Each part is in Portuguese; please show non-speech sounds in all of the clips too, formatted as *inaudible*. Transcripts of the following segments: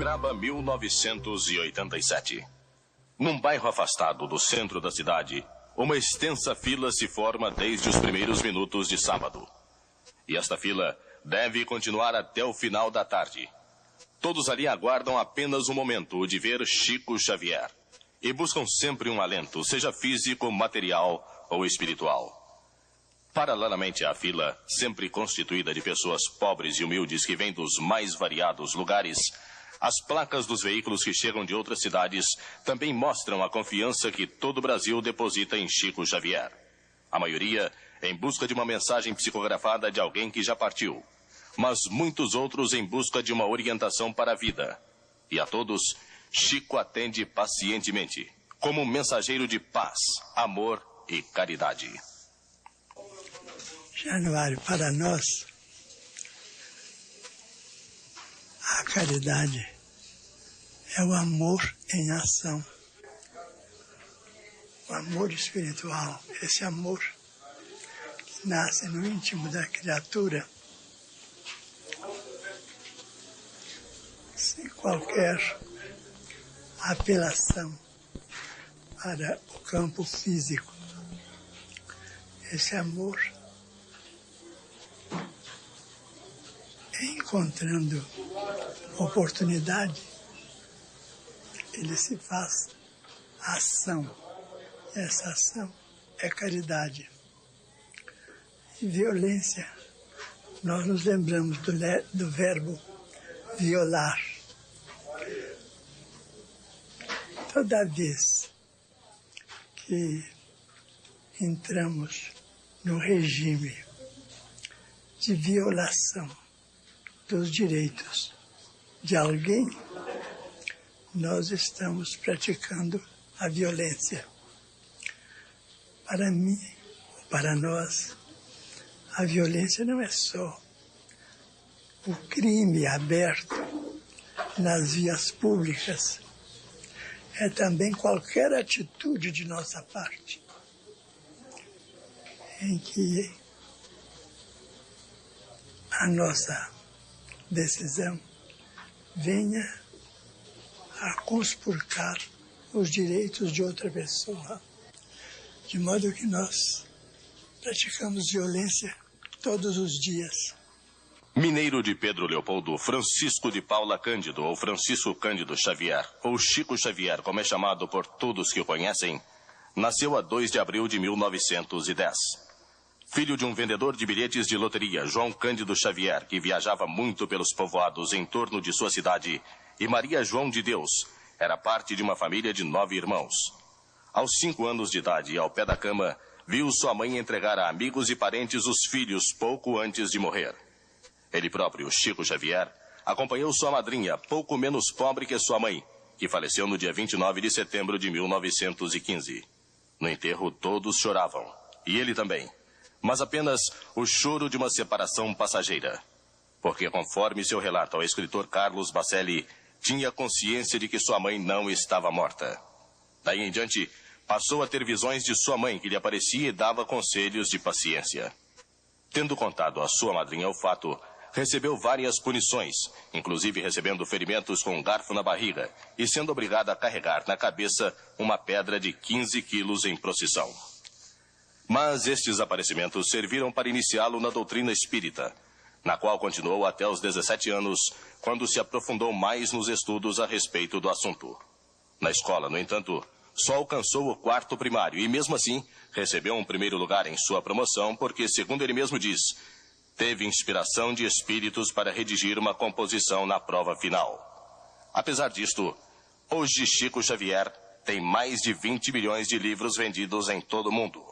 Ugraba 1987. Num bairro afastado do centro da cidade, uma extensa fila se forma desde os primeiros minutos de sábado. E esta fila deve continuar até o final da tarde. Todos ali aguardam apenas um momento de ver Chico Xavier e buscam sempre um alento, seja físico, material ou espiritual. Paralelamente à fila, sempre constituída de pessoas pobres e humildes que vêm dos mais variados lugares, as placas dos veículos que chegam de outras cidades também mostram a confiança que todo o Brasil deposita em Chico Xavier. A maioria em busca de uma mensagem psicografada de alguém que já partiu, mas muitos outros em busca de uma orientação para a vida. E a todos, Chico atende pacientemente, como um mensageiro de paz, amor e caridade. Januário, para nós, a caridade é o amor em ação. O amor espiritual, esse amor que nasce no íntimo da criatura, sem qualquer apelação para o campo físico. Esse amor, encontrando oportunidade, ele se faz ação. Essa ação é caridade. E violência, nós nos lembramos do, do verbo violar. Toda vez que entramos no regime de violação dos direitos de alguém, nós estamos praticando a violência. Para mim, para nós, a violência não é só o crime aberto nas vias públicas, é também qualquer atitude de nossa parte em que a nossa decisão venha a conspurcar os direitos de outra pessoa, de modo que nós praticamos violência todos os dias. Mineiro de Pedro Leopoldo, Francisco de Paula Cândido, ou Francisco Cândido Xavier, ou Chico Xavier, como é chamado por todos que o conhecem, nasceu a 2 de abril de 1910. Filho de um vendedor de bilhetes de loteria, João Cândido Xavier, que viajava muito pelos povoados em torno de sua cidade e Maria João de Deus era parte de uma família de nove irmãos. Aos cinco anos de idade, ao pé da cama, viu sua mãe entregar a amigos e parentes os filhos pouco antes de morrer. Ele próprio, Chico Xavier, acompanhou sua madrinha, pouco menos pobre que sua mãe, que faleceu no dia 29 de setembro de 1915. No enterro, todos choravam, e ele também, mas apenas o choro de uma separação passageira. Porque, conforme seu relato ao escritor Carlos Bacelli, tinha consciência de que sua mãe não estava morta. Daí em diante, passou a ter visões de sua mãe que lhe aparecia e dava conselhos de paciência. Tendo contado à sua madrinha o fato, recebeu várias punições, inclusive recebendo ferimentos com um garfo na barriga e sendo obrigada a carregar na cabeça uma pedra de 15 quilos em procissão. Mas estes aparecimentos serviram para iniciá-lo na doutrina espírita, na qual continuou até os 17 anos, quando se aprofundou mais nos estudos a respeito do assunto. Na escola, no entanto, só alcançou o quarto primário e, mesmo assim, recebeu um primeiro lugar em sua promoção porque, segundo ele mesmo diz, teve inspiração de espíritos para redigir uma composição na prova final. Apesar disto, hoje Chico Xavier tem mais de 20 milhões de livros vendidos em todo o mundo.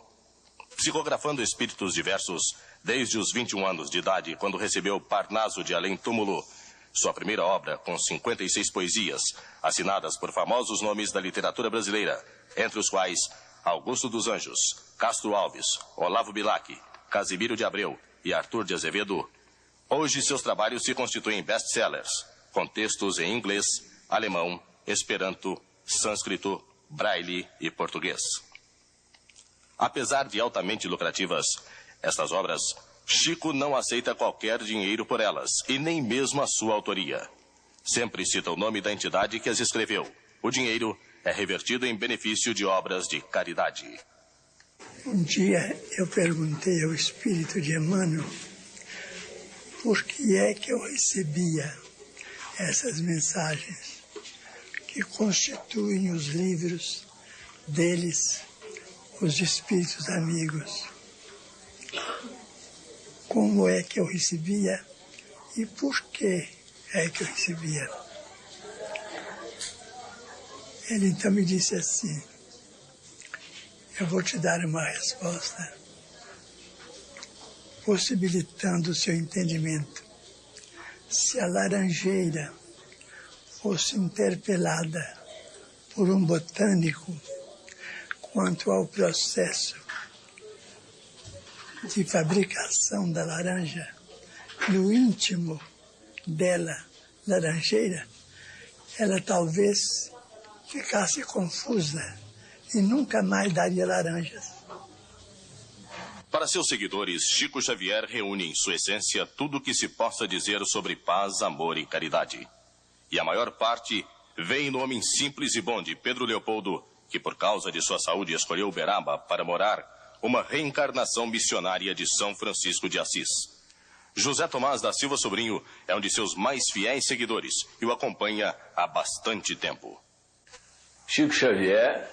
Psicografando espíritos diversos, desde os 21 anos de idade, quando recebeu Parnaso de Além Túmulo, sua primeira obra, com 56 poesias, assinadas por famosos nomes da literatura brasileira, entre os quais Augusto dos Anjos, Castro Alves, Olavo Bilac, Casimiro de Abreu e Arthur de Azevedo, hoje seus trabalhos se constituem best-sellers, com textos em inglês, alemão, esperanto, sânscrito, braille e português. Apesar de altamente lucrativas, estas obras, Chico não aceita qualquer dinheiro por elas, e nem mesmo a sua autoria. Sempre cita o nome da entidade que as escreveu. O dinheiro é revertido em benefício de obras de caridade. Um dia eu perguntei ao espírito de Emmanuel por que é que eu recebia essas mensagens que constituem os livros deles, os espíritos amigos. Como é que eu recebia e por que é que eu recebia? Ele então me disse assim: Eu vou te dar uma resposta possibilitando o seu entendimento. Se a laranjeira fosse interpelada por um botânico quanto ao processo de fabricação da laranja no íntimo dela, laranjeira, ela talvez ficasse confusa e nunca mais daria laranjas. Para seus seguidores, Chico Xavier reúne em sua essência tudo o que se possa dizer sobre paz, amor e caridade. E a maior parte vem no homem simples e bom de Pedro Leopoldo, que por causa de sua saúde escolheu Uberaba para morar, uma reencarnação missionária de São Francisco de Assis. José Tomás da Silva Sobrinho é um de seus mais fiéis seguidores e o acompanha há bastante tempo. Chico Xavier,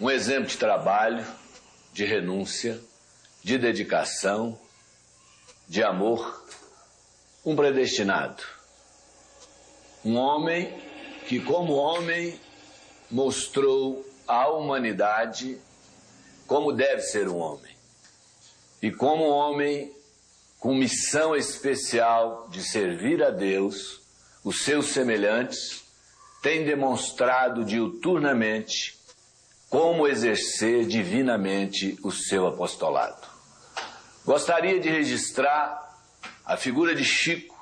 um exemplo de trabalho, de renúncia, de dedicação, de amor, um predestinado. Um homem que, como homem, mostrou à humanidade como deve ser um homem. E como homem com missão especial de servir a Deus, os seus semelhantes, tem demonstrado diuturnamente como exercer divinamente o seu apostolado. Gostaria de registrar a figura de Chico,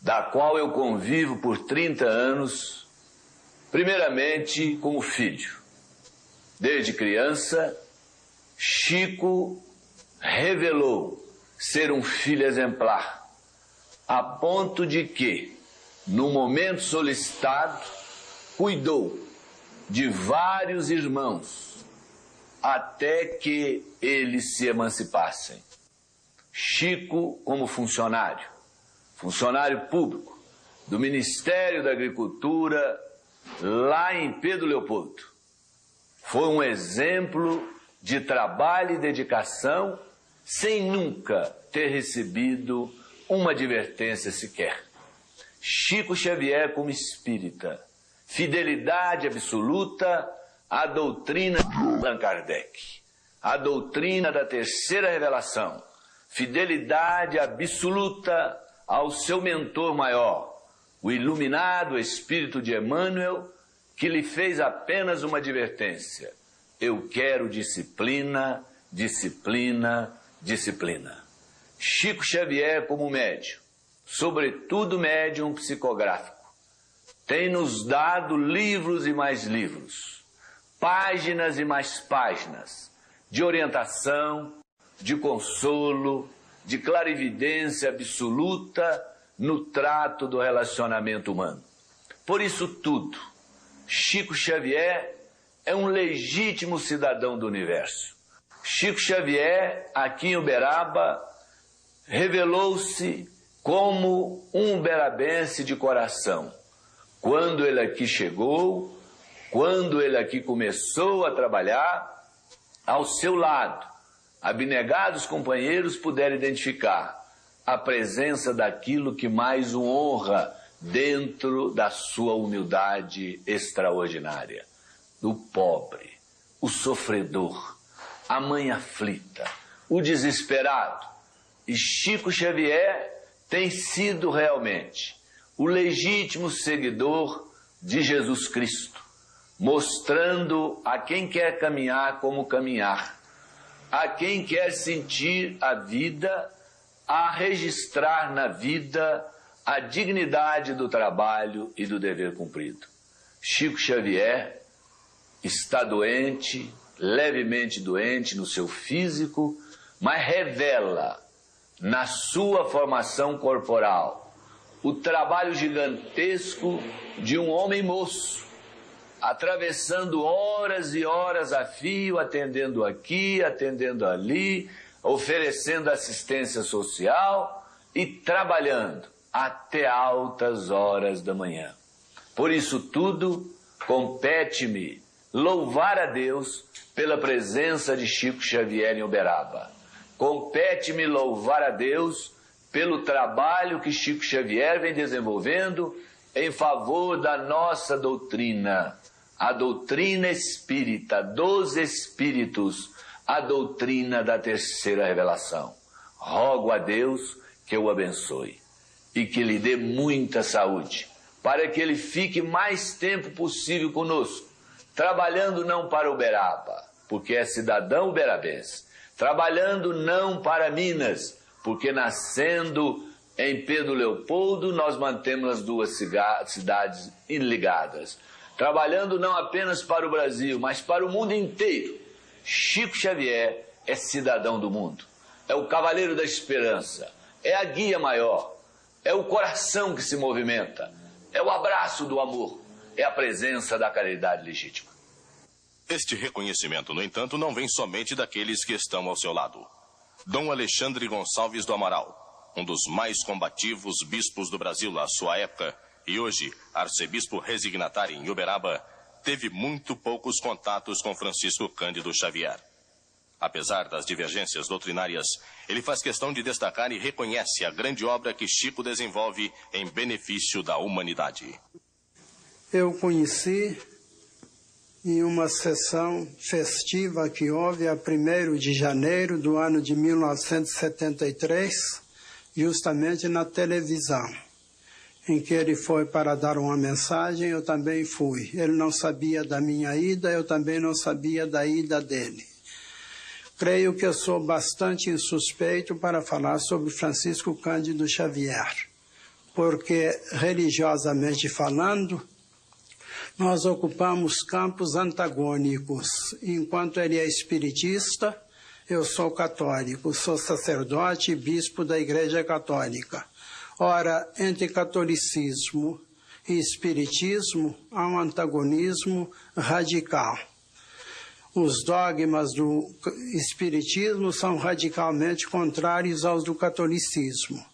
da qual eu convivo por 30 anos, primeiramente como filho. Desde criança, Chico revelou ser um filho exemplar, a ponto de que, no momento solicitado, cuidou de vários irmãos até que eles se emancipassem. Chico, como funcionário, funcionário público do Ministério da Agricultura, lá em Pedro Leopoldo, foi um exemplo de trabalho e dedicação sem nunca ter recebido uma advertência sequer. Chico Xavier, como espírita, fidelidade absoluta a doutrina de Allan Kardec, a doutrina da terceira revelação, fidelidade absoluta ao seu mentor maior, o iluminado Espírito de Emmanuel, que lhe fez apenas uma advertência: eu quero disciplina, disciplina, disciplina. Chico Xavier, como médium, sobretudo médium psicográfico, tem nos dado livros e mais livros páginas e mais páginas de orientação, de consolo, de clarividência absoluta no trato do relacionamento humano. Por isso tudo, Chico Xavier é um legítimo cidadão do universo. Chico Xavier, aqui em Uberaba, revelou-se como um uberabense de coração. Quando ele aqui chegou, quando ele aqui começou a trabalhar, ao seu lado, abnegados companheiros puderam identificar a presença daquilo que mais o honra dentro da sua humildade extraordinária. Do pobre, o sofredor, a mãe aflita, o desesperado. E Chico Xavier tem sido realmente o legítimo seguidor de Jesus Cristo mostrando a quem quer caminhar como caminhar, a quem quer sentir a vida, a registrar na vida a dignidade do trabalho e do dever cumprido. Chico Xavier está doente, levemente doente no seu físico, mas revela na sua formação corporal o trabalho gigantesco de um homem moço, atravessando horas e horas a fio, atendendo aqui, atendendo ali, oferecendo assistência social e trabalhando até altas horas da manhã. Por isso tudo, compete-me louvar a Deus pela presença de Chico Xavier em Uberaba. Compete-me louvar a Deus pelo trabalho que Chico Xavier vem desenvolvendo em favor da nossa doutrina, a doutrina espírita dos espíritos, a doutrina da terceira revelação. Rogo a Deus que o abençoe e que lhe dê muita saúde, para que ele fique mais tempo possível conosco, trabalhando não para Uberaba, porque é cidadão uberabense, trabalhando não para Minas, porque nascendo em Pedro Leopoldo nós mantemos as duas cidades ligadas, trabalhando não apenas para o Brasil, mas para o mundo inteiro. Chico Xavier é cidadão do mundo, é o cavaleiro da esperança, é a guia maior, é o coração que se movimenta, é o abraço do amor, é a presença da caridade legítima. Este reconhecimento, no entanto, não vem somente daqueles que estão ao seu lado. Dom Alexandre Gonçalves do Amaral, um dos mais combativos bispos do Brasil à sua época, e hoje arcebispo resignatário em Uberaba, teve muito poucos contatos com Francisco Cândido Xavier. Apesar das divergências doutrinárias, ele faz questão de destacar e reconhece a grande obra que Chico desenvolve em benefício da humanidade. Eu conheci em uma sessão festiva que houve a 1 de janeiro do ano de 1973, justamente na televisão, em que ele foi para dar uma mensagem, eu também fui. Ele não sabia da minha ida, eu também não sabia da ida dele. Creio que eu sou bastante insuspeito para falar sobre Francisco Cândido Xavier, porque, religiosamente falando, nós ocupamos campos antagônicos. Enquanto ele é espiritista, eu sou católico, sou sacerdote e bispo da Igreja Católica. Ora, entre catolicismo e espiritismo há um antagonismo radical os dogmas do Espiritismo são radicalmente contrários aos do catolicismo.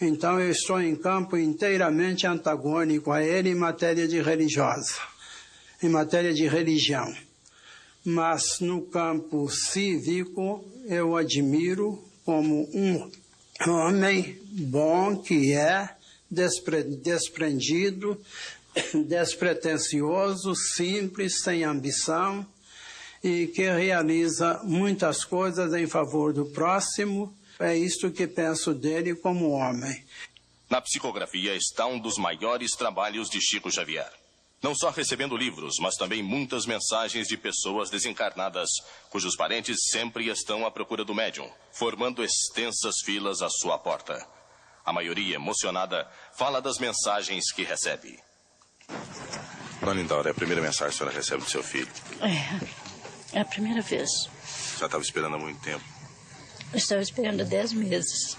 Então eu estou em campo inteiramente antagônico a ele em matéria de religiosa, em matéria de religião. Mas no campo cívico eu admiro como um homem bom que é, desprendido, *coughs* despretensioso, simples, sem ambição e que realiza muitas coisas em favor do próximo. É isto que penso dele como homem. Na psicografia está um dos maiores trabalhos de Chico Xavier. Não só recebendo livros, mas também muitas mensagens de pessoas desencarnadas, cujos parentes sempre estão à procura do médium, formando extensas filas à sua porta. A maioria, emocionada, fala das mensagens que recebe. Dona Lindaura, é a primeira mensagem que a senhora recebe do seu filho. É. É a primeira vez. Já estava esperando há muito tempo? Eu estava esperando dez meses.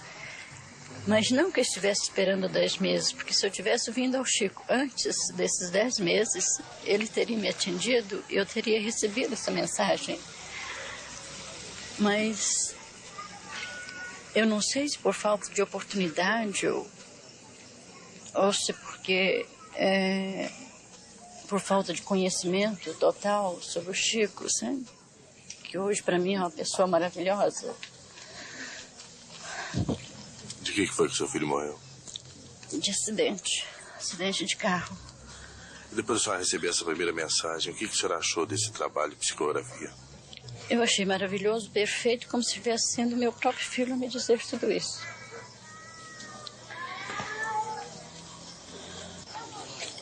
Mas não que eu estivesse esperando dez meses, porque se eu tivesse vindo ao Chico antes desses dez meses, ele teria me atendido e eu teria recebido essa mensagem. Mas eu não sei se por falta de oportunidade ou, ou se porque é, por falta de conhecimento total sobre o Chico, sabe? Que hoje para mim é uma pessoa maravilhosa. Que foi que seu filho morreu? De acidente. Acidente de carro. E depois a senhora receber essa primeira mensagem, o que, que a senhora achou desse trabalho de psicografia? Eu achei maravilhoso, perfeito, como se estivesse sendo meu próprio filho a me dizer tudo isso.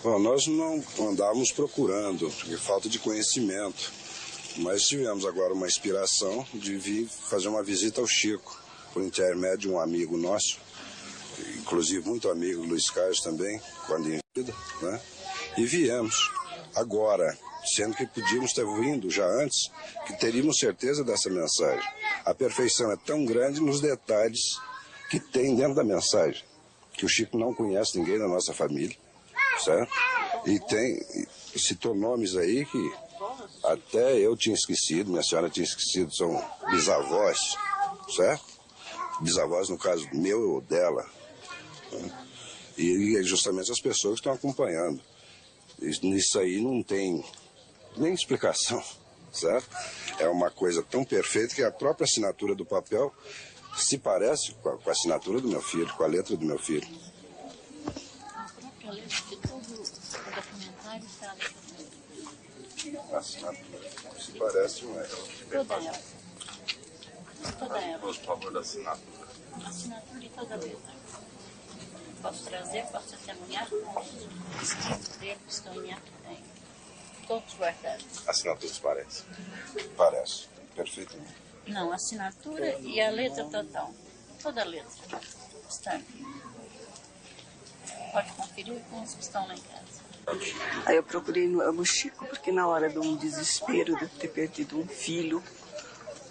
Bom, nós não andávamos procurando, por falta de conhecimento, mas tivemos agora uma inspiração de vir fazer uma visita ao Chico, por intermédio de um amigo nosso, inclusive muito amigo, Luiz Carlos também, quando em vida, né? E viemos agora, sendo que podíamos ter vindo já antes, que teríamos certeza dessa mensagem. A perfeição é tão grande nos detalhes que tem dentro da mensagem que o Chico não conhece ninguém da nossa família, certo? E tem, citou nomes aí que até eu tinha esquecido, minha senhora tinha esquecido, são bisavós, certo? Bisavós, no caso meu ou dela. Né? E justamente as pessoas que estão acompanhando. Isso aí não tem nem explicação, *laughs* certo? É uma coisa tão perfeita que a própria assinatura do papel se parece com a, com a assinatura do meu filho, com a letra do meu filho. A assinatura se parece um ela. Toda ela. Toda ela. Por favor, da assinatura. Assinatura e toda a letra. Posso trazer, posso testemunhar com os escritos dele que estão em minha frente. Todos guardados. Assinaturas parece. Parece. Perfeitamente. Não, a assinatura e a letra total. Toda a letra está aqui. Pode conferir com os que estão lá em casa. Aí eu procurei no Amo Chico, porque na hora de um desespero de ter perdido um filho,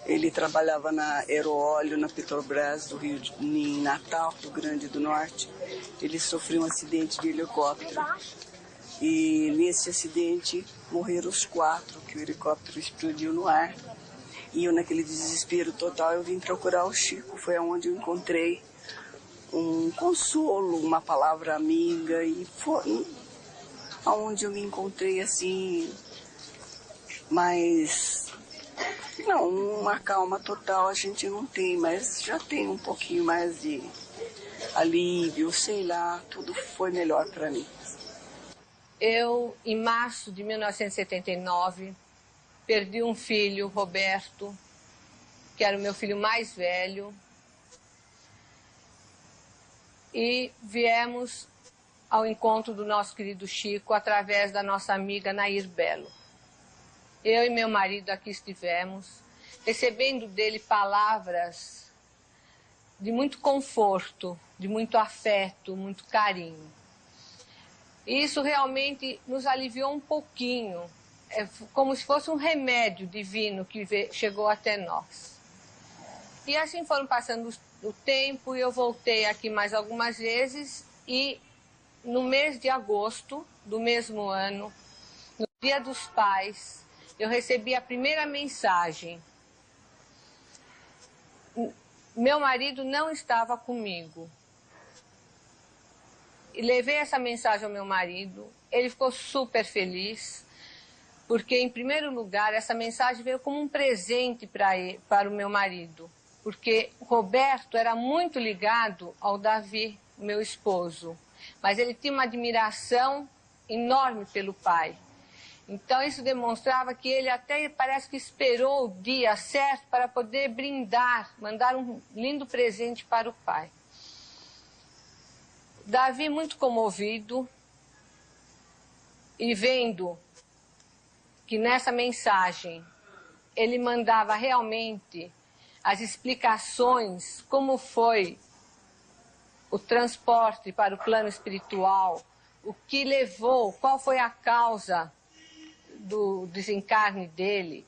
ele trabalhava na Aeroóleo, na Petrobras, do Rio de, em Natal, Rio Grande do Norte. Ele sofreu um acidente de helicóptero. E nesse acidente morreram os quatro, que o helicóptero explodiu no ar. E eu, naquele desespero total, eu vim procurar o Chico. Foi aonde eu encontrei um consolo, uma palavra amiga. E foi aonde eu me encontrei assim, mais. Não, uma calma total a gente não tem, mas já tem um pouquinho mais de alívio, sei lá, tudo foi melhor para mim. Eu, em março de 1979, perdi um filho, Roberto, que era o meu filho mais velho, e viemos ao encontro do nosso querido Chico através da nossa amiga Nair Belo. Eu e meu marido aqui estivemos, recebendo dele palavras de muito conforto, de muito afeto, muito carinho. Isso realmente nos aliviou um pouquinho, é como se fosse um remédio divino que chegou até nós. E assim foram passando o tempo e eu voltei aqui mais algumas vezes e no mês de agosto do mesmo ano, no Dia dos Pais, eu recebi a primeira mensagem. Meu marido não estava comigo. E levei essa mensagem ao meu marido. Ele ficou super feliz, porque, em primeiro lugar, essa mensagem veio como um presente ele, para o meu marido. Porque Roberto era muito ligado ao Davi, meu esposo. Mas ele tinha uma admiração enorme pelo pai. Então isso demonstrava que ele até parece que esperou o dia certo para poder brindar, mandar um lindo presente para o pai. Davi, muito comovido e vendo que nessa mensagem ele mandava realmente as explicações como foi o transporte para o plano espiritual, o que levou, qual foi a causa do desencarne dele,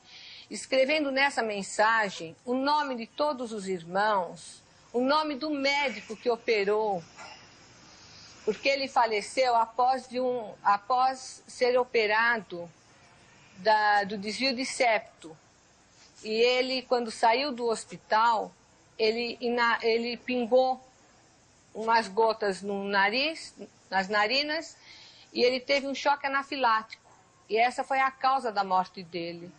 escrevendo nessa mensagem o nome de todos os irmãos, o nome do médico que operou, porque ele faleceu após, de um, após ser operado da, do desvio de septo. E ele, quando saiu do hospital, ele, ele pingou umas gotas no nariz, nas narinas, e ele teve um choque anafilático. E essa foi a causa da morte dele.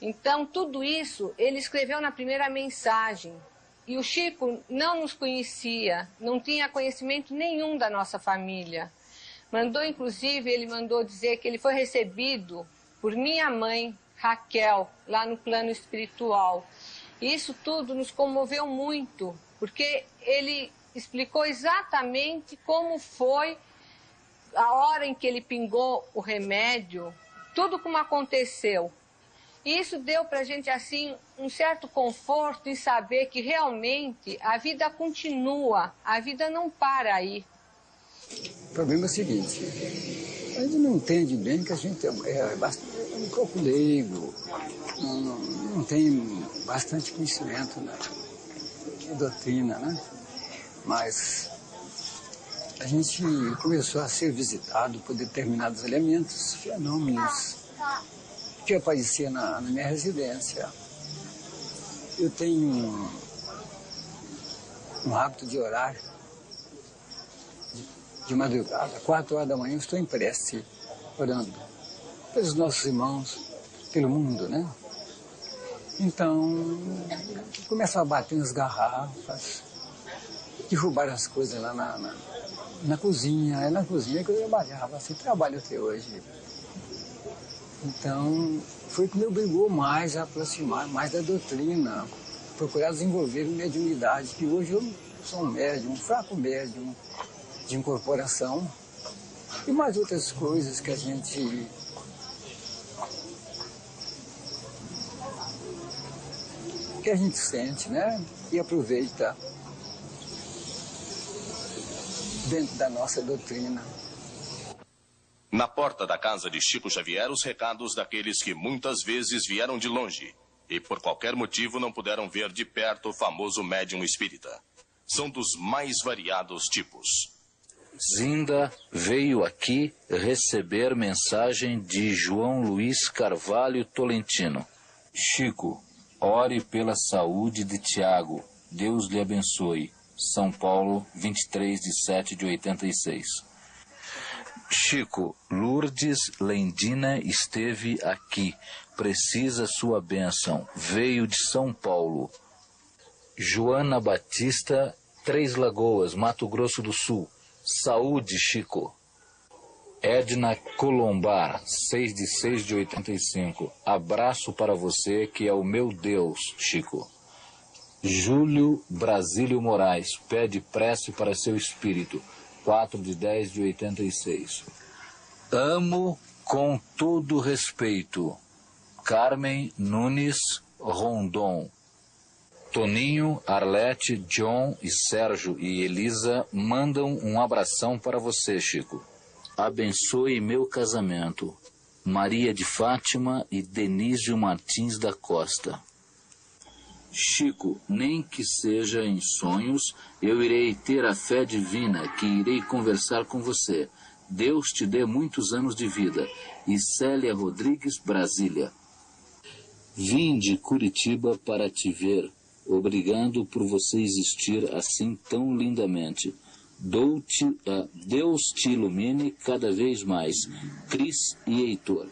Então, tudo isso ele escreveu na primeira mensagem. E o Chico não nos conhecia, não tinha conhecimento nenhum da nossa família. Mandou, inclusive, ele mandou dizer que ele foi recebido por minha mãe, Raquel, lá no plano espiritual. Isso tudo nos comoveu muito, porque ele explicou exatamente como foi a hora em que ele pingou o remédio, tudo como aconteceu. E isso deu para a gente, assim, um certo conforto em saber que realmente a vida continua, a vida não para aí. O problema é o seguinte, a gente não entende bem que a gente é, é, bastante, é um pouco leigo, não, não, não, tem bastante conhecimento na doutrina, né? Mas a gente começou a ser visitado por determinados elementos, fenômenos que apareciam na, na minha residência. Eu tenho um, hábito de orar de, de madrugada, quatro horas da manhã, eu estou em prece, orando pelos nossos irmãos, pelo mundo, né? Então, começam a bater nas garrafas, derrubar as coisas lá na, na, na cozinha. É na cozinha que eu trabalhava, assim, trabalho até hoje. Então, foi que me obrigou mais a aproximar mais da doutrina, procurar desenvolver mediunidade, que hoje eu sou um médium, um fraco médium de incorporação, e mais outras coisas que a gente que a gente sente, né? E aproveita dentro da nossa doutrina. Na porta da casa de Chico Xavier, os recados daqueles que muitas vezes vieram de longe e por qualquer motivo não puderam ver de perto o famoso médium espírita. São dos mais variados tipos. Zinda veio aqui receber mensagem de João Luiz Carvalho Tolentino. Chico, ore pela saúde de Tiago. Deus lhe abençoe. São Paulo, 23 de 7 de 86. Chico, Lourdes Lendina esteve aqui. Precisa sua bênção. Veio de São Paulo. Joana Batista, Três Lagoas, Mato Grosso do Sul. Saúde, Chico. Edna Colombar, 6 de 6 de 85. Abraço para você que é o meu Deus, Chico. Júlio Brasílio Moraes, pede prece para seu espírito, 4 de 10 de 86. Amo com todo respeito. Carmen Nunes Rondon. Toninho, Arlete, John e Sérgio e Elisa mandam um abração para você, Chico. Abençoe meu casamento. Maria de Fátima e Denísio Martins da Costa. Chico, nem que seja em sonhos, eu irei ter a fé divina que irei conversar com você. Deus te dê muitos anos de vida. E Célia Rodrigues, Brasília. Vim de Curitiba para te ver. Obrigado por você existir assim tão lindamente. Dou-te, uh, Deus te ilumine cada vez mais. Cris e Heitor.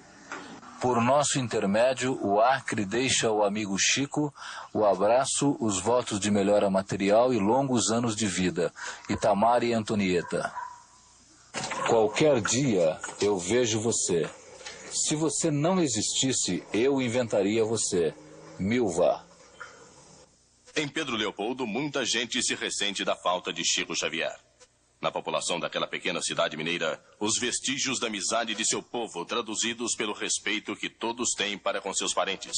Por nosso intermédio, o Acre deixa ao amigo Chico o abraço, os votos de melhora material e longos anos de vida. Itamar e Antonieta. Qualquer dia eu vejo você. Se você não existisse, eu inventaria você. Milva. Em Pedro Leopoldo, muita gente se ressente da falta de Chico Xavier. Na população daquela pequena cidade mineira, os vestígios da amizade de seu povo, traduzidos pelo respeito que todos têm para com seus parentes,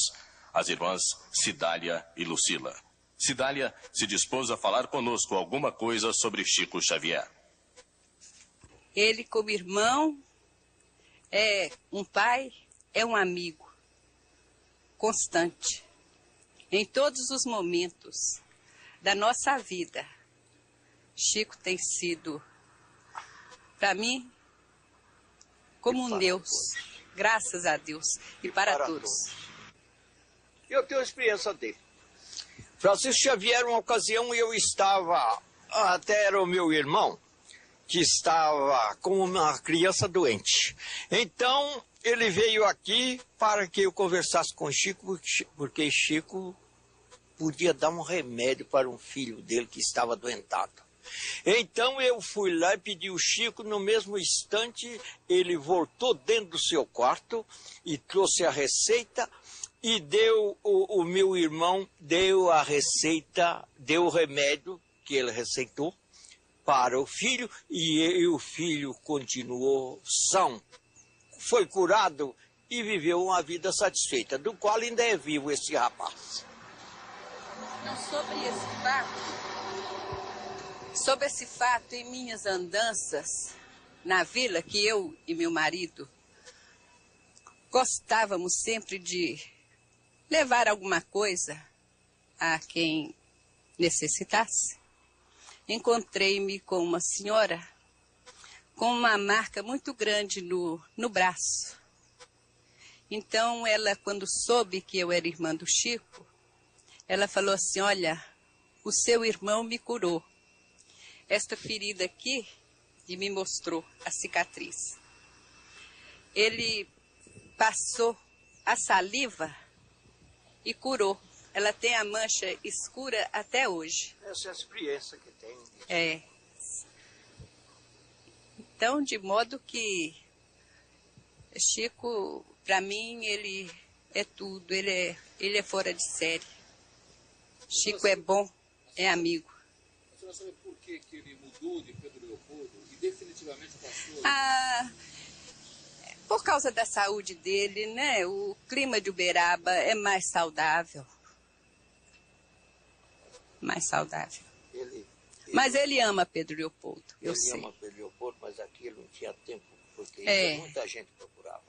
as irmãs Cidália e Lucila. Cidália se dispôs a falar conosco alguma coisa sobre Chico Xavier. Ele, como irmão, é um pai, é um amigo constante. Em todos os momentos da nossa vida, Chico tem sido, para mim, como um Deus, graças a Deus e para, para todos. todos. Eu tenho experiência dele. Francisco Xavier, uma ocasião eu estava, até era o meu irmão, que estava com uma criança doente. Então, ele veio aqui para que eu conversasse com Chico, porque Chico podia dar um remédio para um filho dele que estava doentado. Então eu fui lá e pedi o Chico, no mesmo instante ele voltou dentro do seu quarto e trouxe a receita e deu, o, o meu irmão deu a receita, deu o remédio que ele receitou para o filho e, e o filho continuou são, foi curado e viveu uma vida satisfeita, do qual ainda é vivo esse rapaz. Sobre esse fato, Sobre esse fato, em minhas andanças na vila, que eu e meu marido gostávamos sempre de levar alguma coisa a quem necessitasse. Encontrei-me com uma senhora com uma marca muito grande no, no braço. Então, ela, quando soube que eu era irmã do Chico, ela falou assim: Olha, o seu irmão me curou. Esta ferida aqui, e me mostrou a cicatriz. Ele passou a saliva e curou. Ela tem a mancha escura até hoje. Essa é a experiência que tem. É. Então, de modo que Chico, para mim, ele é tudo, ele é, ele é fora de série. Chico é bom, é amigo. Que, que ele mudou de Pedro Leopoldo e definitivamente passou? Ah, por causa da saúde dele, né? O clima de Uberaba é mais saudável. Mais saudável. Ele, Mas ele ama Pedro Leopoldo, eu ele sei. ama Pedro Leopoldo, mas aqui ele não tinha tempo, porque É. muita gente procurava.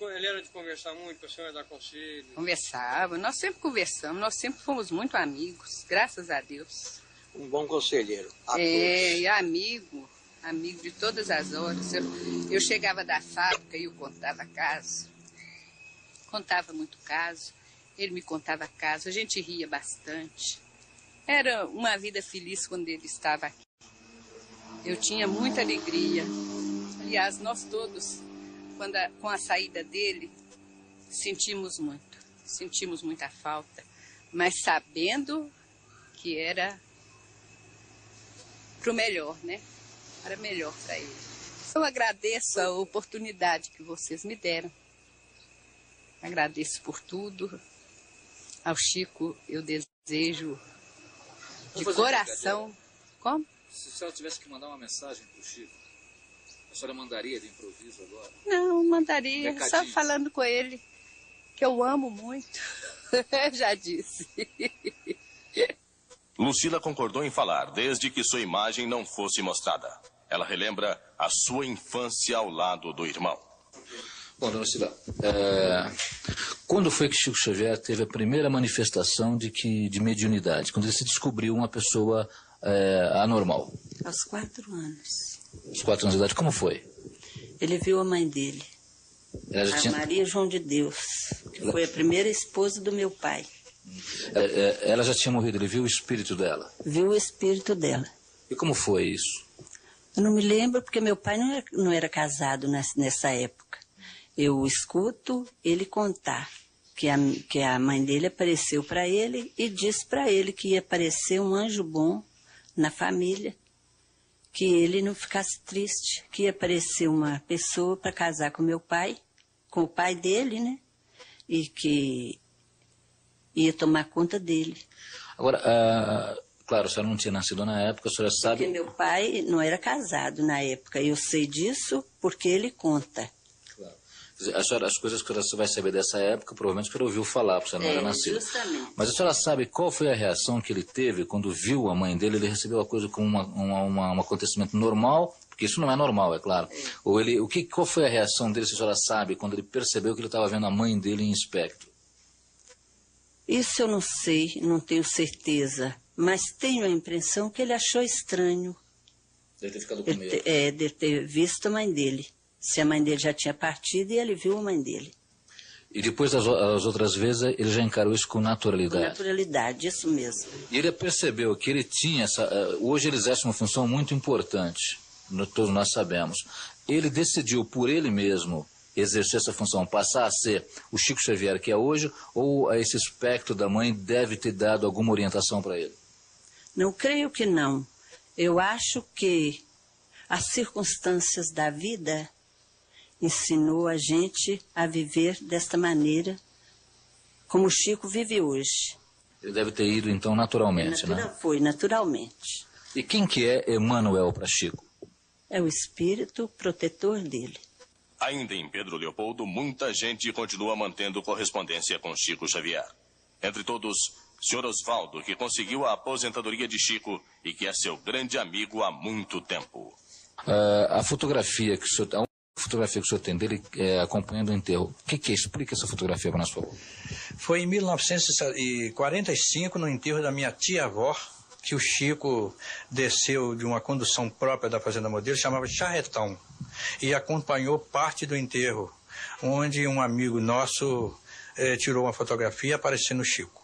Ele era de conversar muito, a senhora dar conselho. Conversava, nós sempre conversamos, nós sempre fomos muito amigos, graças a Deus. Um bom conselheiro. A É, e amigo, amigo de todas as horas. Eu, eu chegava da fábrica e eu contava caso. Contava muito caso, ele me contava caso, a gente ria bastante. Era uma vida feliz quando ele estava aqui. Eu tinha muita alegria. Aliás, nós todos, quando a- com a saída dele, sentimos muito. Sentimos muita falta. Mas sabendo que era para o melhor, né? Para melhor para ele. Eu agradeço a oportunidade que vocês me deram. Agradeço por tudo. Ao Chico eu desejo de coração. Como? Se a senhora tivesse que mandar uma mensagem para o Chico, a senhora mandaria de improviso agora? Não, mandaria, só Recadinho. falando com ele que eu amo muito. *laughs* Já disse. Lucila concordou em falar, desde que sua imagem não fosse mostrada. Ela relembra a sua infância ao lado do irmão. Bom, dona Cila, é, quando foi que Chico Xavier teve a primeira manifestação de, que, de mediunidade? Quando ele se descobriu uma pessoa é, anormal? Aos quatro anos. Aos quatro anos de idade, como foi? Ele viu a mãe dele, a tinha, Maria João de Deus, que foi a primeira esposa do meu pai. É, é, ela já tinha morrido, ele viu o espírito dela. Viu o espírito dela. E como foi isso? Eu não me lembro porque meu pai não era, não era casado nes- nessa época. Eu escuto ele contar que a, que a mãe dele apareceu para ele e disse para ele que ia aparecer um anjo bom na família, que ele não ficasse triste, que ia aparecer uma pessoa para casar com meu pai, com o pai dele, né? E que ia tomar conta dele. Agora, ah, claro, a senhora não tinha nascido na época, a senhora Porque sabe... meu pai não era casado na época. Eu sei disso porque ele conta. Dizer, a senhora- as coisas que a senhora vai saber dessa época, provavelmente que ouviu falar, porque a senhora não era É, nascida. justamente. Mas a senhora sabe qual foi a reação que ele teve quando viu a mãe dele? Ele recebeu a coisa como uma, uma- uma- um acontecimento normal, porque isso não é normal, é claro. Ou ele, o que, qual foi a reação dele, se a senhora sabe, quando ele percebeu que ele estava vendo a mãe dele em espectro? Isso eu não sei, não tenho certeza. Mas tenho a impressão que ele achou estranho Deve ter ficado com ele medo. ter, é, de ter visto a mãe dele. Se a mãe dele já tinha partido e ele viu a mãe dele. E depois das outras vezes, ele já encarou isso com Com naturalidade. naturalidade, isso mesmo. E ele percebeu que ele tinha essa. eh, Hoje ele exerce uma função muito importante, no- todos nós sabemos. Ele decidiu por ele mesmo exercer essa função, passar a ser o Chico Xavier que é hoje, ou a esse espectro da mãe deve ter dado alguma orientação para ele? Não creio que não. Eu acho que as circunstâncias da vida ensinou a gente a viver desta maneira como o Chico vive hoje. Ele deve ter ido então naturalmente, Natura- né? Foi naturalmente. E quem que é Emmanuel para Chico? É o espírito protetor dele. Ainda em Pedro Leopoldo, muita gente continua mantendo correspondência com Chico Xavier. Entre todos, Sr. Osvaldo, que conseguiu a aposentadoria de Chico e que é seu grande amigo há muito tempo. Ah, a fotografia que o senhor, a fotografia que o senhor tem dele é, acompanhando o enterro. O que, que é? Explica essa fotografia para nós, por favor. Foi em 1945, no enterro da minha tia-avó, que o Chico desceu de uma condução própria da Fazenda Modelo, chamava Charretão, e acompanhou parte do enterro, onde um amigo nosso eh, tirou uma fotografia aparecendo o Chico.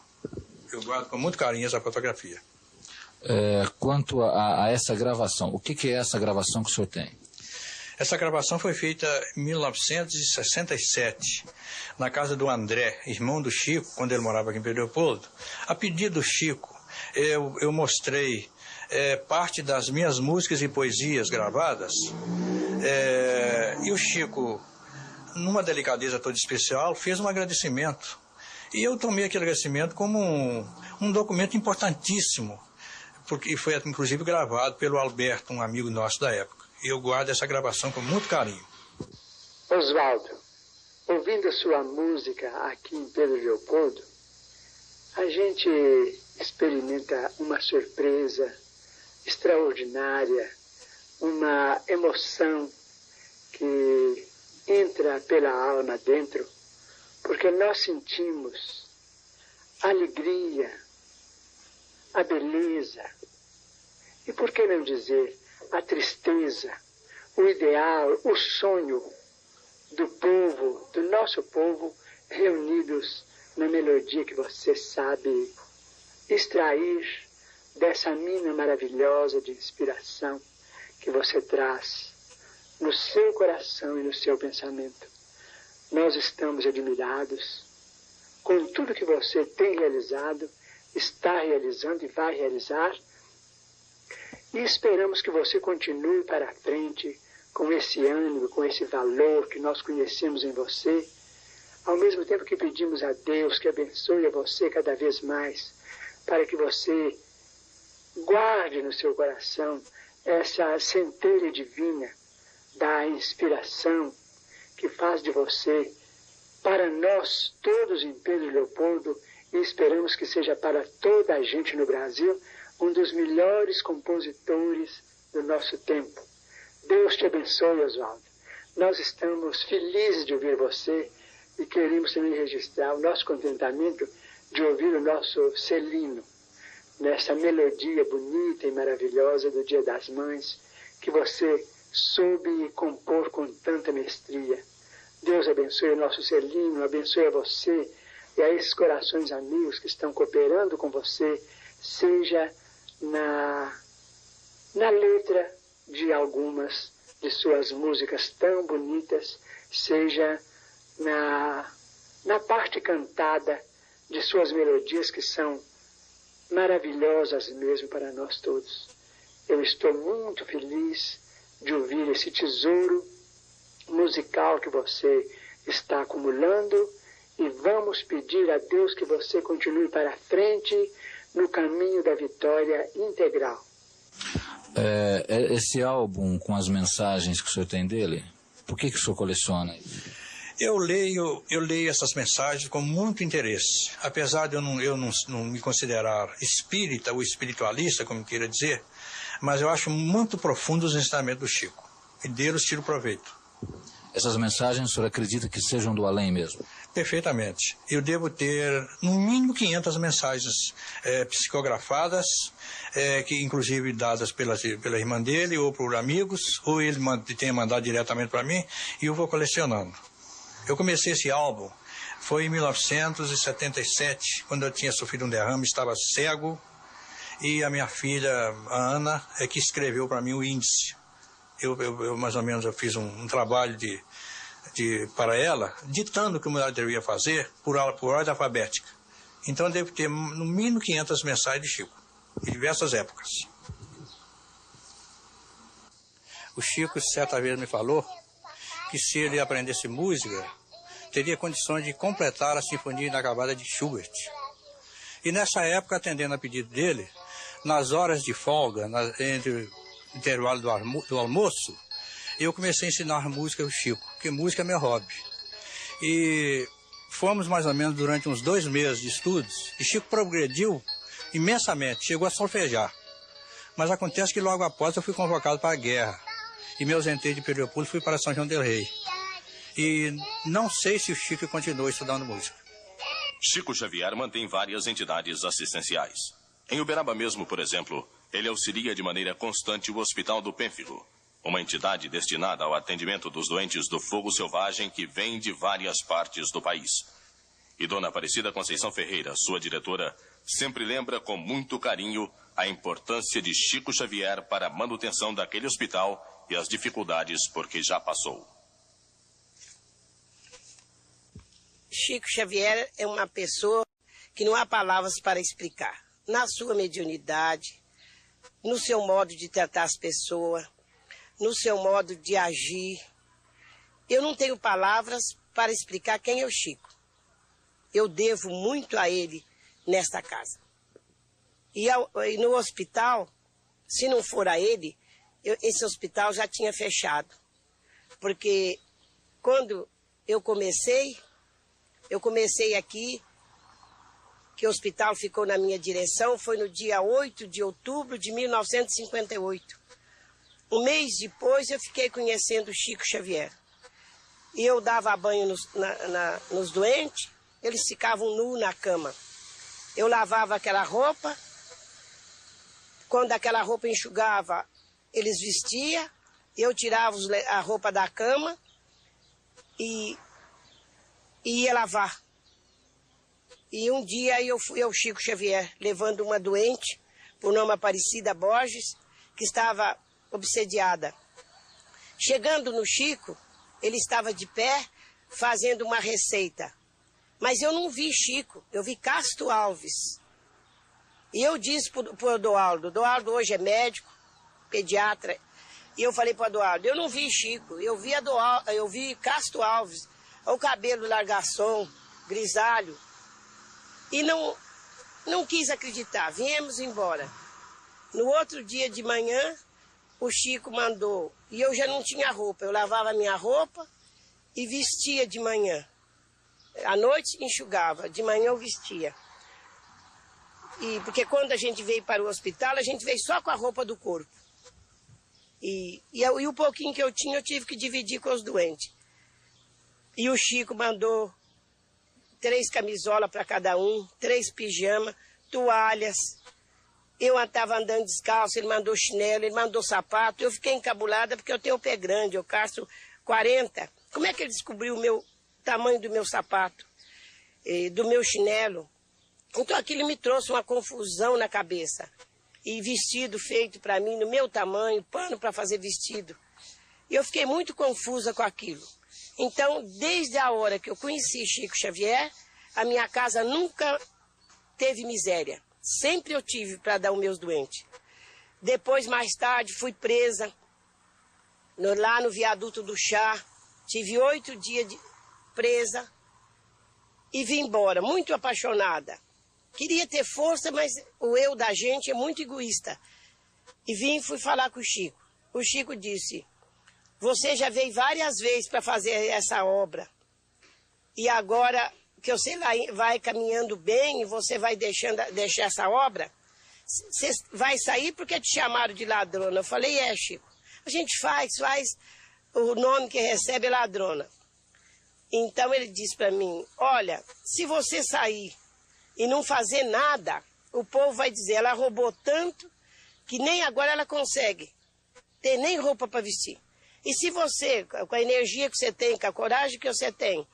Eu guardo com muito carinho essa fotografia. É, quanto a, a, essa gravação, o que, que é essa gravação que o senhor tem? Essa gravação foi feita em 1967, na casa do André, irmão do Chico, quando ele morava aqui em Pedro Leopoldo. A pedido do Chico, eu, eu mostrei é, parte das minhas músicas e poesias gravadas. É, e o Chico, numa delicadeza toda especial, fez um agradecimento. E eu tomei aquele agradecimento como um, um documento importantíssimo, porque foi inclusive gravado pelo Alberto, um amigo nosso da época e eu guardo essa gravação com muito carinho. Oswaldo, ouvindo a sua música aqui em Pedro Leopoldo, a gente experimenta uma surpresa extraordinária, uma emoção que entra pela alma dentro, porque nós sentimos a alegria, a beleza, e por que não dizer a tristeza, o ideal, o sonho do povo, do nosso povo, reunidos na melodia que você sabe extrair dessa mina maravilhosa de inspiração que você traz no seu coração e no seu pensamento. Nós estamos admirados com tudo que você tem realizado, está realizando e vai realizar e esperamos que você continue para frente com esse ânimo, com esse valor que nós conhecemos em você, ao mesmo tempo que pedimos a Deus que abençoe a você cada vez mais, para que você guarde no seu coração essa centelha divina da inspiração que faz de você, para nós todos em Pedro Leopoldo, e esperamos que seja para toda a gente no Brasil, um dos melhores compositores do nosso tempo. Deus te abençoe, Oswaldo. Nós estamos felizes de ouvir você e queremos também registrar o nosso contentamento de ouvir o nosso Celino nessa melodia bonita e maravilhosa do Dia das Mães que você soube compor com tanta mestria. Deus abençoe o nosso Celino, abençoe a você e a esses corações amigos que estão cooperando com você, seja na, na letra de algumas de suas músicas tão bonitas, seja na, na parte cantada de suas melodias que são maravilhosas mesmo para nós todos. Eu estou muito feliz de ouvir esse tesouro musical que você está acumulando e vamos pedir a Deus que você continue para frente no caminho da vitória integral. É, é, esse álbum com as mensagens que o senhor tem dele, por que, que o senhor coleciona? Eu leio, eu leio essas mensagens com muito interesse. Apesar de eu não, eu não, não me considerar espírita ou espiritualista, como queira dizer, mas eu acho muito profundo os ensinamentos do Chico. E deles tiro proveito. Essas mensagens o senhor acredita que sejam do além mesmo? Perfeitamente. Eu devo ter, no mínimo, 500 mensagens é, psicografadas, é, que inclusive dadas pela, pela irmã dele, ou por amigos, ou ele tenha mandado diretamente para mim, e eu vou colecionando. Eu comecei esse álbum, foi em 1977, quando eu tinha sofrido um derrame, estava cego, e a minha filha, a Ana, é que escreveu para mim o índice. Eu, eu, eu, mais ou menos, eu fiz um, um trabalho de de, para ela, ditando o que ela deveria fazer por, por ordem alfabética. Então deve ter no mínimo 500 mensagens de Chico, de diversas épocas. O Chico certa vez me falou que se ele aprendesse música, teria condições de completar a Sinfonia Inacabada de Schubert. E nessa época, atendendo a pedido dele, nas horas de folga, na, entre o intervalo do, almo do almoço, eu comecei a ensinar música ao Chico, porque música é meu hobby. E fomos mais ou menos durante uns dois meses de estudos, e Chico progrediu imensamente, chegou a solfejar. Mas acontece que logo após eu fui convocado para a guerra, e me ausentei de Pernambuco e fui para São João del Rei. E não sei se o Chico continuou estudando música. Chico Xavier mantém várias entidades assistenciais. Em Uberaba mesmo, por exemplo, ele auxilia de maneira constante o Hospital do Pênfigo, uma entidade destinada ao atendimento dos doentes do fogo selvagem que vem de várias partes do país. E Dona Aparecida Conceição Ferreira, sua diretora, sempre lembra com muito carinho a importância de Chico Xavier para a manutenção daquele hospital e as dificuldades por que já passou. Chico Xavier é uma pessoa que não há palavras para explicar. Na sua mediunidade, no seu modo de tratar as pessoas, no seu modo de agir. Eu não tenho palavras para explicar quem é o Chico. Eu devo muito a ele nesta casa. E, ao, e no hospital, se não for a ele, eu, esse hospital já tinha fechado. Porque quando eu comecei, eu comecei aqui, que o hospital ficou na minha direção, foi no dia 8 de outubro de 1958. Um mês depois eu fiquei conhecendo Chico Xavier. E eu dava banho nos, na, na, nos doentes, eles ficavam nu na cama. Eu lavava aquela roupa, quando aquela roupa enxugava, eles vestiam, eu tirava a roupa da cama e, e ia lavar. E um dia eu fui ao Chico Xavier, levando uma doente, por nome Aparecida Borges, que estava obsediada. Chegando no Chico, ele estava de pé, fazendo uma receita. Mas eu não vi Chico, eu vi Casto Alves. E eu disse para o Eduardo, Eduardo hoje é médico, pediatra, e eu falei para o Eduardo, eu não vi Chico, eu vi, Eduardo, eu vi Casto Alves, o cabelo largação, grisalho, e não, não quis acreditar, viemos embora. No outro dia de manhã, o Chico mandou, e eu já não tinha roupa, eu lavava minha roupa e vestia de manhã. À noite enxugava, de manhã eu vestia. E, porque quando a gente veio para o hospital, a gente veio só com a roupa do corpo. E, e, e o pouquinho que eu tinha, eu tive que dividir com os doentes. E o Chico mandou três camisolas para cada um, três pijamas, toalhas. Eu estava andando descalço, ele mandou chinelo, ele mandou sapato. Eu fiquei encabulada porque eu tenho o pé grande, eu caço 40. Como é que ele descobriu o meu tamanho do meu sapato, do meu chinelo? Então aquilo me trouxe uma confusão na cabeça. E vestido feito para mim no meu tamanho, pano para fazer vestido. E eu fiquei muito confusa com aquilo. Então, desde a hora que eu conheci Chico Xavier, a minha casa nunca teve miséria. Sempre eu tive para dar os meus doentes. Depois, mais tarde, fui presa no, lá no viaduto do chá. Tive oito dias de presa e vim embora, muito apaixonada. Queria ter força, mas o eu da gente é muito egoísta. E vim fui falar com o Chico. O Chico disse: Você já veio várias vezes para fazer essa obra. E agora que você vai, vai caminhando bem e você vai deixando deixar essa obra, você vai sair porque te chamaram de ladrona. Eu falei: É, Chico. A gente faz, faz. O nome que recebe é ladrona. Então ele disse para mim: Olha, se você sair e não fazer nada, o povo vai dizer, ela roubou tanto que nem agora ela consegue ter nem roupa para vestir. E se você, com a energia que você tem, com a coragem que você tem,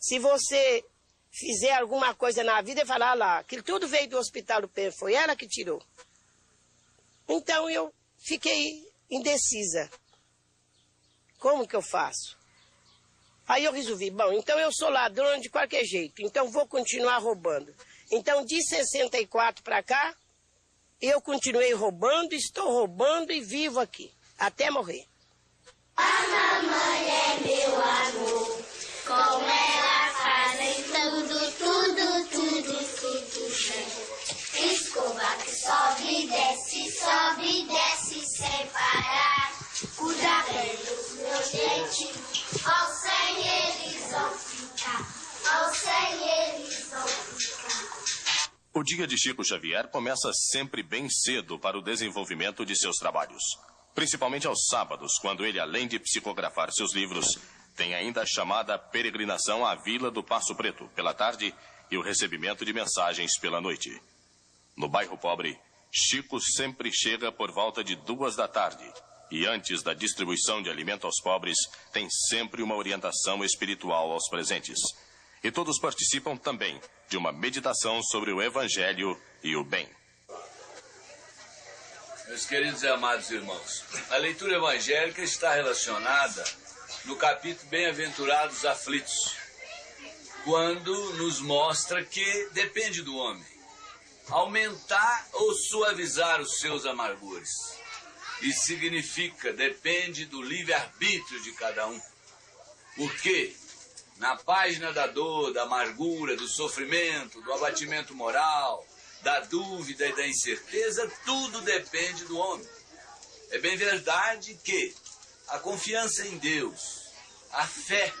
se você fizer alguma coisa na vida e falar ah lá, que tudo veio do hospital do pé, foi ela que tirou. Então eu fiquei indecisa. Como que eu faço? Aí eu resolvi, bom, então eu sou ladrão de qualquer jeito, então vou continuar roubando. Então, de 64 para cá, eu continuei roubando, estou roubando e vivo aqui, até morrer. A mamãe é meu amor, com ela fazem tudo, tudo, tudo, tudo bem. Escova que sobe e desce, sobe e desce sem parar. Cuida bem dos meus dentes, ao sem eles vão ficar, O dia de Chico Xavier começa sempre bem cedo para o desenvolvimento de seus trabalhos. Principalmente aos sábados, quando ele, além de psicografar seus livros, tem ainda a chamada peregrinação à Vila do Passo Preto pela tarde e o recebimento de mensagens pela noite. No bairro pobre, Chico sempre chega por volta de duas da tarde. E antes da distribuição de alimento aos pobres, tem sempre uma orientação espiritual aos presentes. E todos participam também de uma meditação sobre o Evangelho e o bem. Meus queridos e amados irmãos, a leitura evangélica está relacionada no capítulo Bem-aventurados aflitos, quando nos mostra que depende do homem aumentar ou suavizar os seus amargores. Isso significa, depende do livre-arbítrio de cada um. Porque na página da dor, da amargura, do sofrimento, do abatimento moral, da dúvida e da incerteza, tudo depende do homem. É bem verdade que a confiança em Deus, a fé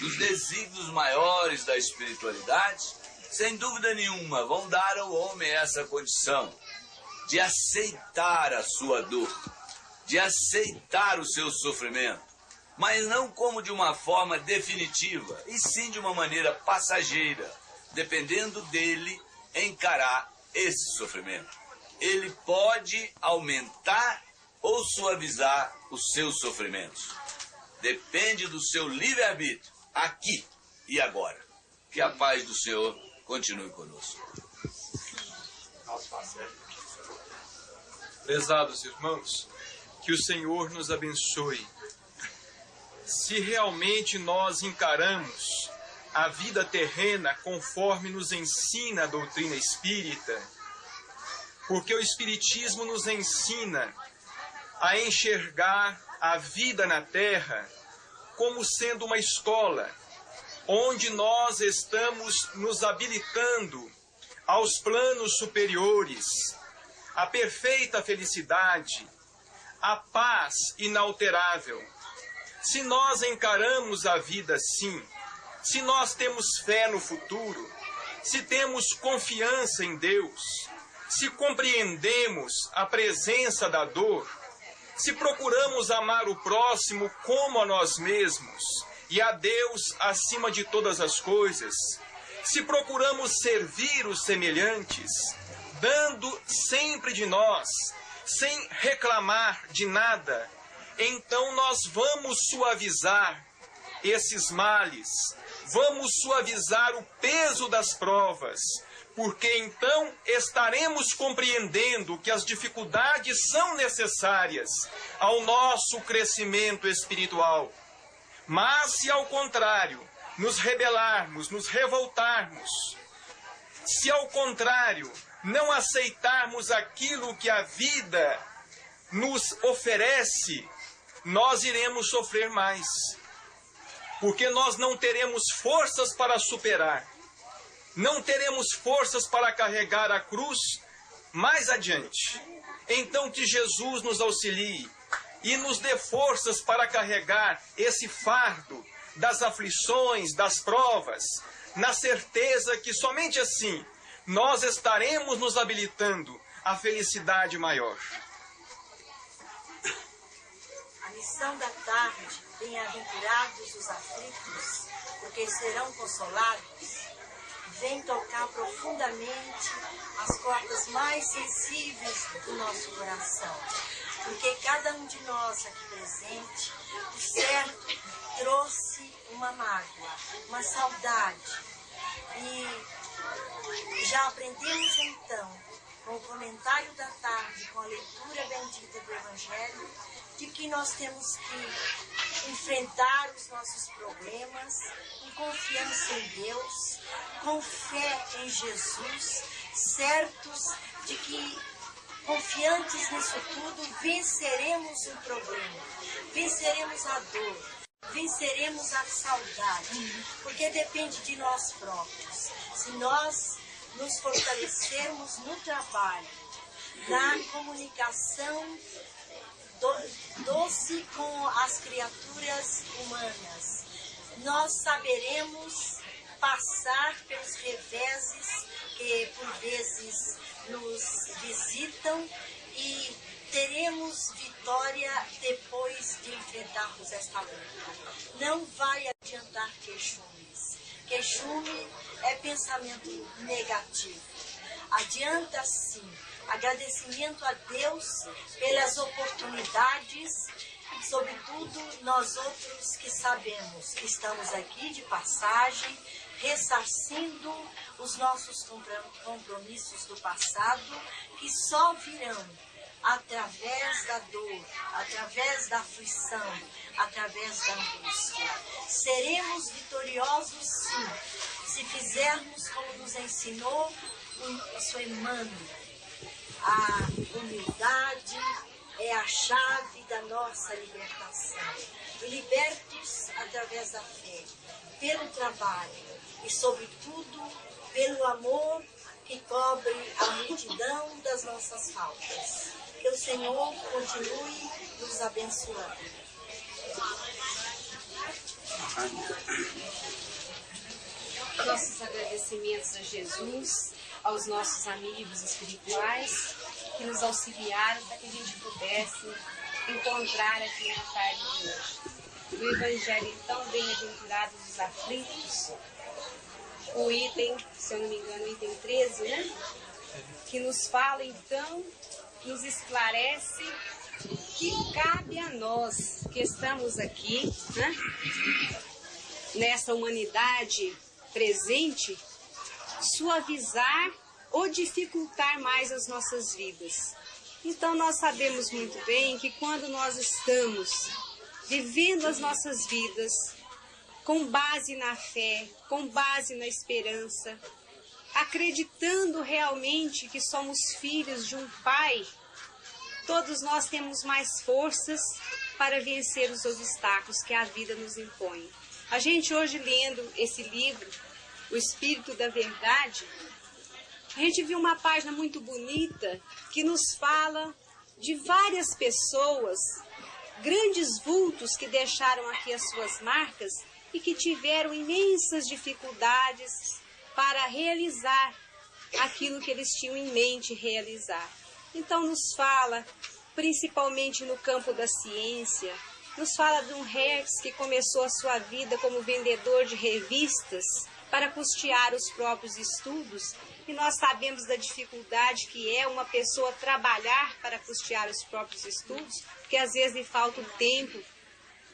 nos desígnios maiores da espiritualidade, sem dúvida nenhuma, vão dar ao homem essa condição de aceitar a sua dor, de aceitar o seu sofrimento, mas não como de uma forma definitiva, e sim de uma maneira passageira, dependendo dele encarar esse sofrimento. Ele pode aumentar ou suavizar os seus sofrimentos. Depende do seu livre-arbítrio, aqui e agora. Que a paz do Senhor continue conosco. Prezados irmãos, que o Senhor nos abençoe. Se realmente nós encaramos a vida terrena conforme nos ensina a doutrina espírita, porque o Espiritismo nos ensina a enxergar a vida na Terra como sendo uma escola, onde nós estamos nos habilitando aos planos superiores, a perfeita felicidade, a paz inalterável. Se nós encaramos a vida assim, se nós temos fé no futuro, se temos confiança em Deus, se compreendemos a presença da dor, se procuramos amar o próximo como a nós mesmos e a Deus acima de todas as coisas, se procuramos servir os semelhantes, dando sempre de nós, sem reclamar de nada, então nós vamos suavizar esses males, vamos suavizar o peso das provas, porque então estaremos compreendendo que as dificuldades são necessárias ao nosso crescimento espiritual. Mas se ao contrário, nos rebelarmos, nos revoltarmos, se ao contrário, não aceitarmos aquilo que a vida nos oferece, nós iremos sofrer mais porque nós não teremos forças para superar, não teremos forças para carregar a cruz mais adiante. Então, que Jesus nos auxilie e nos dê forças para carregar esse fardo das aflições, das provas, na certeza que somente assim nós estaremos nos habilitando à felicidade maior. Missão da tarde Bem-aventurados os aflitos, porque serão consolados. Vem tocar profundamente as cordas mais sensíveis do nosso coração. Porque cada um de nós aqui presente, o certo, trouxe uma mágoa, uma saudade. E já aprendemos então, com o comentário da tarde, com a leitura bendita do Evangelho, de que nós temos que enfrentar os nossos problemas com confiança em Deus, com fé em Jesus, certos de que, confiantes nisso tudo, venceremos o problema, venceremos a dor, venceremos a saudade, porque depende de nós próprios. Se nós nos fortalecermos no trabalho, na comunicação doce com as criaturas humanas. Nós saberemos passar pelos reveses que por vezes nos visitam e teremos vitória depois de enfrentarmos esta luta. Não vai adiantar queixumes. Queixume é pensamento negativo. adianta sim agradecimento a Deus pelas oportunidades, sobretudo nós outros que sabemos que estamos aqui de passagem, ressarcindo os nossos compromissos do passado, que só virão através da dor, através da aflição, através da angústia. Seremos vitoriosos sim, se fizermos como nos ensinou o seu Emmanuel. A humildade é a chave da nossa libertação. Libertos através da fé, pelo trabalho e, sobretudo, pelo amor que cobre a multidão das nossas faltas. Que o Senhor continue nos abençoando. Nossos agradecimentos a Jesus, aos nossos amigos espirituais que nos auxiliaram para que a gente pudesse encontrar aqui na tarde de hoje. O Evangelho tão bem-aventurados os aflitos, o item, se eu não me engano, item 13, né? Que nos fala então, nos esclarece que cabe a nós que estamos aqui, né? Nessa humanidade presente, suavizar ou dificultar mais as nossas vidas. Então nós sabemos muito bem que quando nós estamos vivendo as nossas vidas com base na fé, com base na esperança, acreditando realmente que somos filhos de um Pai, todos nós temos mais forças para vencer os obstáculos que a vida nos impõe. A gente hoje lendo esse livro, O Espírito da Verdade, a gente viu uma página muito bonita que nos fala de várias pessoas, grandes vultos que deixaram aqui as suas marcas e que tiveram imensas dificuldades para realizar aquilo que eles tinham em mente realizar. Então nos fala, principalmente no campo da ciência, nos fala de um Hertz que começou a sua vida como vendedor de revistas para custear os próprios estudos, e nós sabemos da dificuldade que é uma pessoa trabalhar para custear os próprios estudos, porque às vezes lhe falta o tempo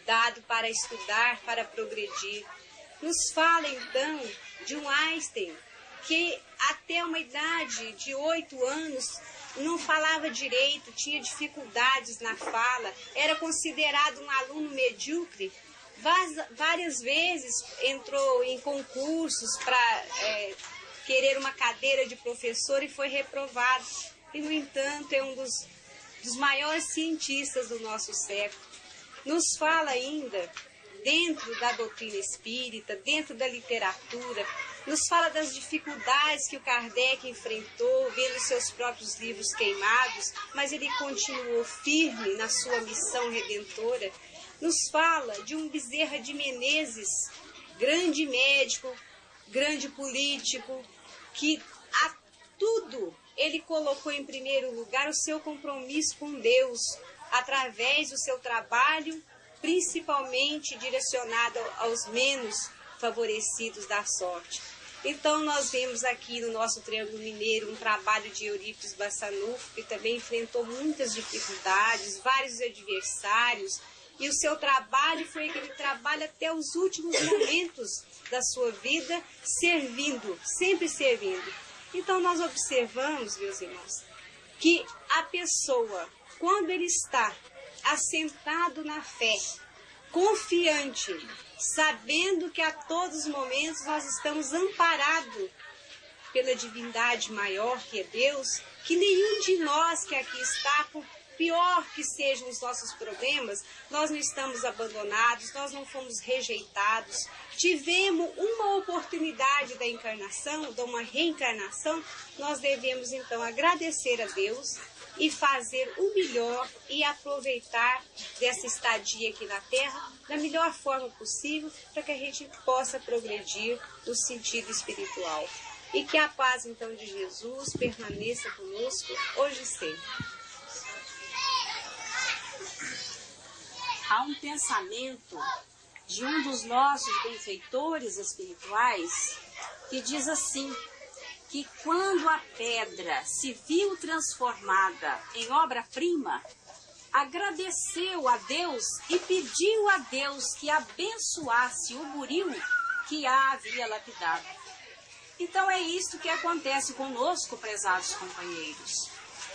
dado para estudar, para progredir. Nos fala então de um Einstein que até uma idade de oito anos não falava direito, tinha dificuldades na fala, era considerado um aluno medíocre. Várias vezes entrou em concursos para é, querer uma cadeira de professor e foi reprovado. E, no entanto, é um dos, dos maiores cientistas do nosso século nos fala ainda, dentro da doutrina espírita, dentro da literatura, nos fala das dificuldades que o Kardec enfrentou, vendo seus próprios livros queimados, mas ele continuou firme na sua missão redentora. Nos fala de um Bezerra de Menezes, grande médico, grande político, que a tudo ele colocou em primeiro lugar o seu compromisso com Deus, através do seu trabalho, principalmente direcionado aos menos favorecidos da sorte. Então, nós vemos aqui no nosso Triângulo Mineiro um trabalho de Eurípides Bassanufo, que também enfrentou muitas dificuldades, vários adversários, e o seu trabalho foi aquele trabalho até os últimos momentos da sua vida, servindo, sempre servindo. Então, nós observamos, meus irmãos, que a pessoa quando ele está assentado na fé, confiante, sabendo que a todos os momentos nós estamos amparados pela divindade maior que é Deus, que nenhum de nós que aqui está, pior que sejam os nossos problemas, nós não estamos abandonados, nós não fomos rejeitados. Tivemos uma oportunidade da encarnação, de uma reencarnação, nós devemos então agradecer a Deus e fazer o melhor e aproveitar dessa estadia aqui na Terra da melhor forma possível para que a gente possa progredir no sentido espiritual. E que a paz então de Jesus permaneça conosco hoje e sempre. Há um pensamento de um dos nossos benfeitores espirituais que diz assim: que quando a pedra se viu transformada em obra-prima, agradeceu a Deus e pediu a Deus que abençoasse o buril que a havia lapidado. Então é isto que acontece conosco, prezados companheiros.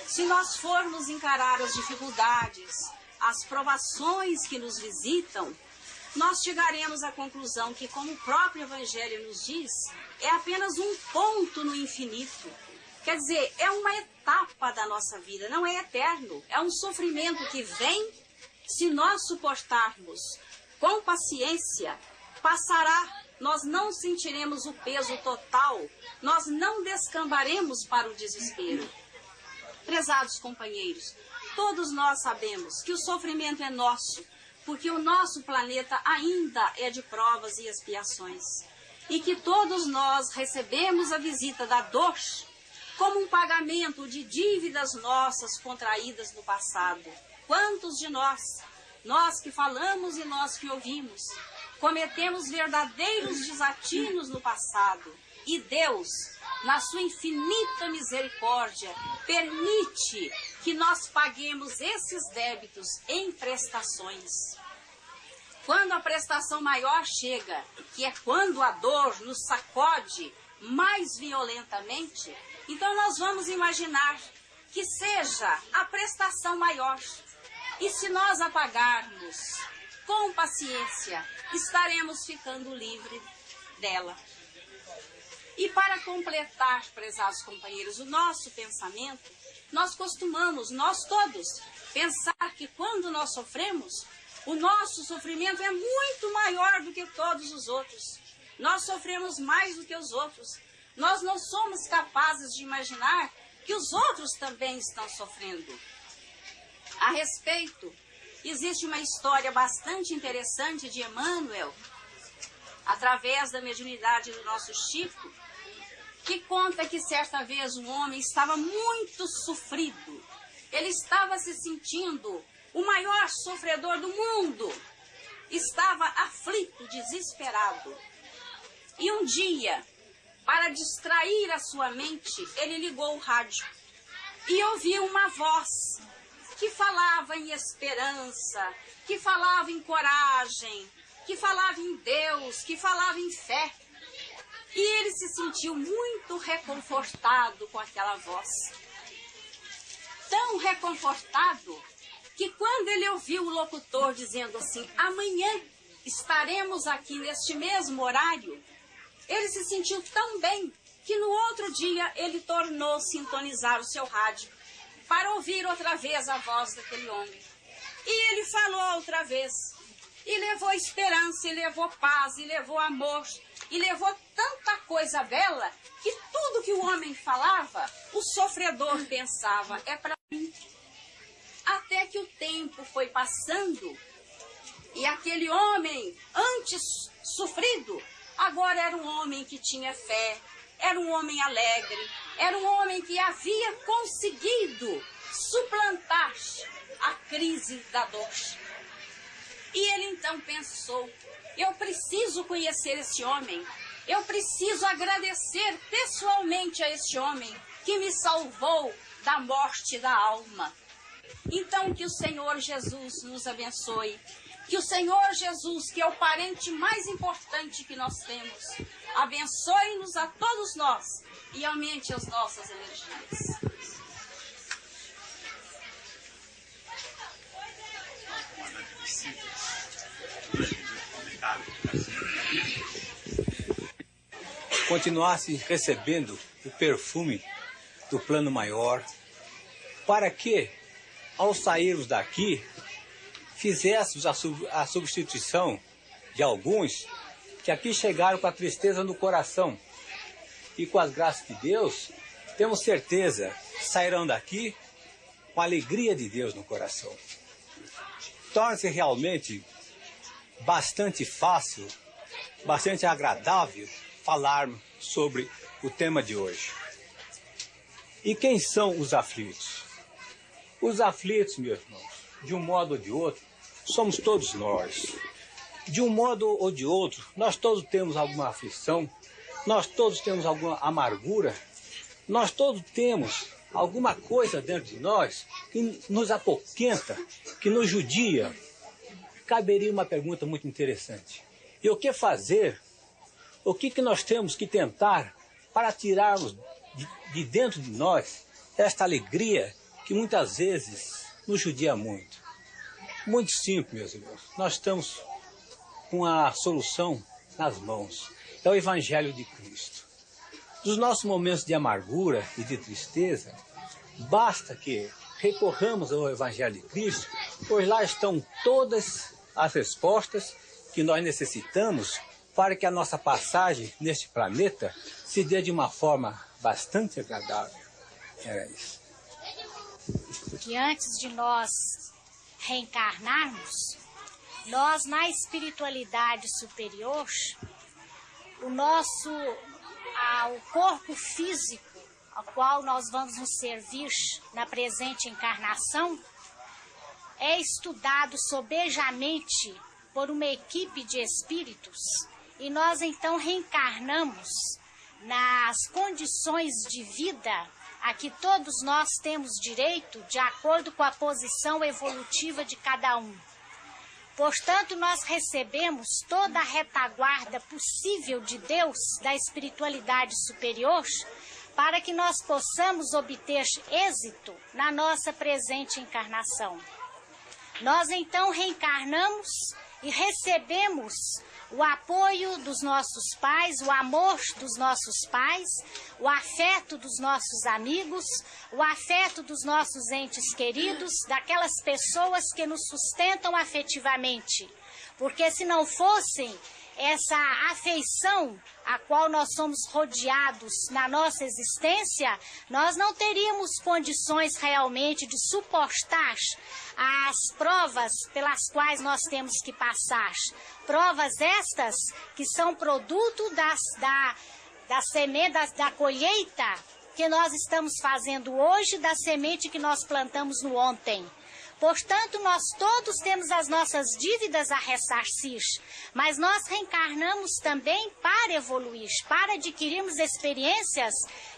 Se nós formos encarar as dificuldades, as provações que nos visitam, nós chegaremos à conclusão que, como o próprio Evangelho nos diz, é apenas um ponto no infinito. Quer dizer, é uma etapa da nossa vida, não é eterno. É um sofrimento que vem, se nós suportarmos com paciência, passará. Nós não sentiremos o peso total, nós não descambaremos para o desespero. Prezados companheiros, todos nós sabemos que o sofrimento é nosso, porque o nosso planeta ainda é de provas e expiações. E que todos nós recebemos a visita da dor como um pagamento de dívidas nossas contraídas no passado. Quantos de nós, nós que falamos e nós que ouvimos, cometemos verdadeiros desatinos no passado e Deus, na sua infinita misericórdia, permite que nós paguemos esses débitos em prestações. Quando a prestação maior chega, que é quando a dor nos sacode mais violentamente, então nós vamos imaginar que seja a prestação maior. E se nós a pagarmos com paciência, estaremos ficando livres dela. E para completar, prezados companheiros, o nosso pensamento, nós costumamos, nós todos, pensar que quando nós sofremos, o nosso sofrimento é muito maior do que todos os outros. Nós sofremos mais do que os outros. Nós não somos capazes de imaginar que os outros também estão sofrendo. A respeito, existe uma história bastante interessante de Emmanuel, através da mediunidade do nosso Chico, que conta que certa vez um homem estava muito sofrido. Ele estava se sentindo o maior sofredor do mundo. Estava aflito, desesperado. E um dia, para distrair a sua mente, ele ligou o rádio e ouviu uma voz que falava em esperança, que falava em coragem, que falava em Deus, que falava em fé. E ele se sentiu muito reconfortado com aquela voz. Tão reconfortado que quando ele ouviu o locutor dizendo assim: amanhã estaremos aqui neste mesmo horário, ele se sentiu tão bem que no outro dia ele tornou sintonizar o seu rádio para ouvir outra vez a voz daquele homem. E ele falou outra vez. E levou esperança, e levou paz, e levou amor, e levou tanta coisa bela que tudo que o homem falava, o sofredor pensava, é para mim. Até que o tempo foi passando e aquele homem, antes sofrido, agora era um homem que tinha fé, era um homem alegre, era um homem que havia conseguido suplantar a crise da dor. E ele então pensou: eu preciso conhecer esse homem. Eu preciso agradecer pessoalmente a este homem que me salvou da morte da alma. Então, que o Senhor Jesus nos abençoe. Que o Senhor Jesus, que é o parente mais importante que nós temos, abençoe-nos a todos nós e aumente as nossas energias. Continuasse recebendo o perfume do plano maior, para que, ao sairmos daqui, fizéssemos a, sub, a substituição de alguns que aqui chegaram com a tristeza no coração e com as graças de Deus, temos certeza, sairão daqui com a alegria de Deus no coração. Torna-se realmente bastante fácil, bastante agradável falar sobre o tema de hoje. E quem são os aflitos? Os aflitos, meus irmãos, de um modo ou de outro, somos todos nós. De um modo ou de outro, nós todos temos alguma aflição, nós todos temos alguma amargura Nós todos temos alguma coisa dentro de nós que nos apoquenta, que nos judia. Caberia uma pergunta muito interessante. E o que fazer? O que, que nós temos que tentar para tirarmos de, de dentro de nós esta alegria que muitas vezes nos judia muito? Muito simples, meus irmãos. Nós estamos com a solução nas mãos. É o Evangelho de Cristo. Nos nossos momentos de amargura e de tristeza, basta que recorramos ao Evangelho de Cristo, pois lá estão todas as respostas que nós necessitamos para que a nossa passagem neste planeta se dê de uma forma bastante agradável. Era isso. Que antes de nós reencarnarmos, nós na espiritualidade superior, o nosso ah, o corpo físico ao qual nós vamos nos servir na presente encarnação é estudado sobejamente por uma equipe de espíritos e nós então reencarnamos nas condições de vida a que todos nós temos direito de acordo com a posição evolutiva de cada um. Portanto, nós recebemos toda a retaguarda possível de Deus, da espiritualidade superior, para que nós possamos obter êxito na nossa presente encarnação. Nós então reencarnamos e recebemos o apoio dos nossos pais, o amor dos nossos pais, o afeto dos nossos amigos, o afeto dos nossos entes queridos, daquelas pessoas que nos sustentam afetivamente. Porque se não fossem essa afeição a qual nós somos rodeados na nossa existência, nós não teríamos condições realmente de suportar as provas pelas quais nós temos que passar. Provas estas que são produto das, da, da semente, da, colheita que nós estamos fazendo hoje, da semente que nós plantamos no ontem. Portanto, nós todos temos as nossas dívidas a ressarcir, mas nós reencarnamos também para evoluir, para adquirirmos experiências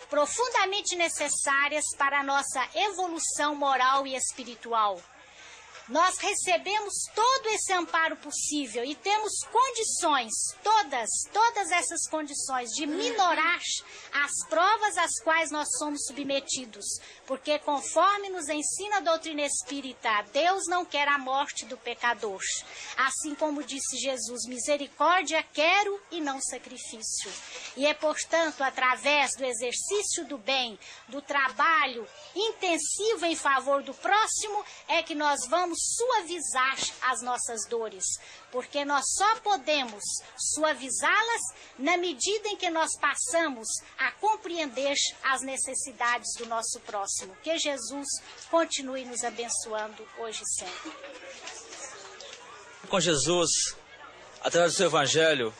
profundamente necessárias para a nossa evolução moral e espiritual. Nós recebemos todo esse amparo possível e temos condições, todas, todas essas condições de minorar as provas às quais nós somos submetidos, porque conforme nos ensina a doutrina espírita, Deus não quer a morte do pecador. Assim como disse Jesus, misericórdia quero e não sacrifício. E é, portanto, através do exercício do bem, do trabalho intensivo em favor do próximo, é que nós vamos suavizar as nossas dores, porque nós só podemos suavizá-las na medida em que nós passamos a compreender as necessidades do nosso próximo. Que Jesus continue nos abençoando hoje e sempre. Com Jesus, através do seu Evangelho,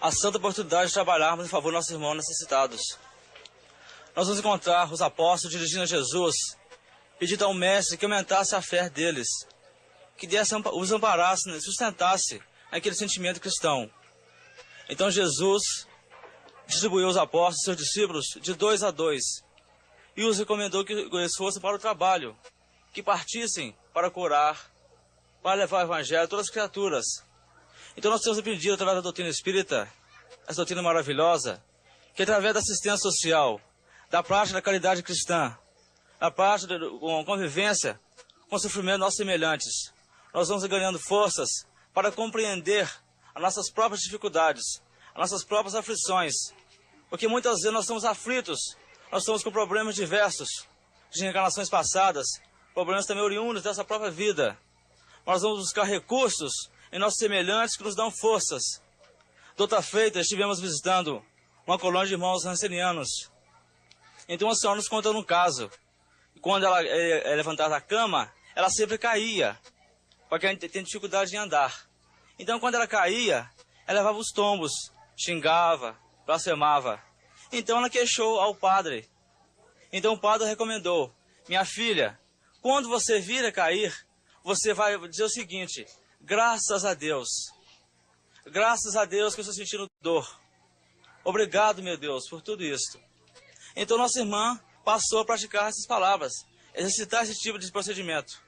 a santa oportunidade de trabalharmos em favor dos nossos irmãos necessitados. Nós vamos encontrar os apóstolos dirigindo a Jesus, pedindo ao Mestre que aumentasse a fé deles, que desse, os amparasse, né, sustentasse aquele sentimento cristão. Então Jesus distribuiu os apóstolos, seus discípulos, de dois a dois, e os recomendou que eles fossem para o trabalho, que partissem para curar, para levar o evangelho a todas as criaturas. Então nós temos aprendido através da doutrina espírita, essa doutrina maravilhosa, que através da assistência social, da prática da caridade cristã, da prática da convivência com o sofrimento dos nossos semelhantes, nós vamos ganhando forças para compreender as nossas próprias dificuldades, as nossas próprias aflições. Porque muitas vezes nós estamos aflitos, nós estamos com problemas diversos, de reencarnações passadas, problemas também oriundos dessa própria vida. Nós vamos buscar recursos em nossos semelhantes que nos dão forças. Doutra feita, estivemos visitando uma colônia de irmãos rancenianos. Então a senhora nos conta um caso. Quando ela é, é levantada da cama, ela sempre caía porque a gente tem dificuldade de andar. Então, quando ela caía, ela levava os tombos, xingava, blasfemava. Então, ela queixou ao padre. Então, o padre recomendou: Minha filha, quando você vir a cair, você vai dizer o seguinte: Graças a Deus. Graças a Deus que eu estou sentindo dor. Obrigado, meu Deus, por tudo isso. Então nossa irmã passou a praticar essas palavras, exercitar esse tipo de procedimento.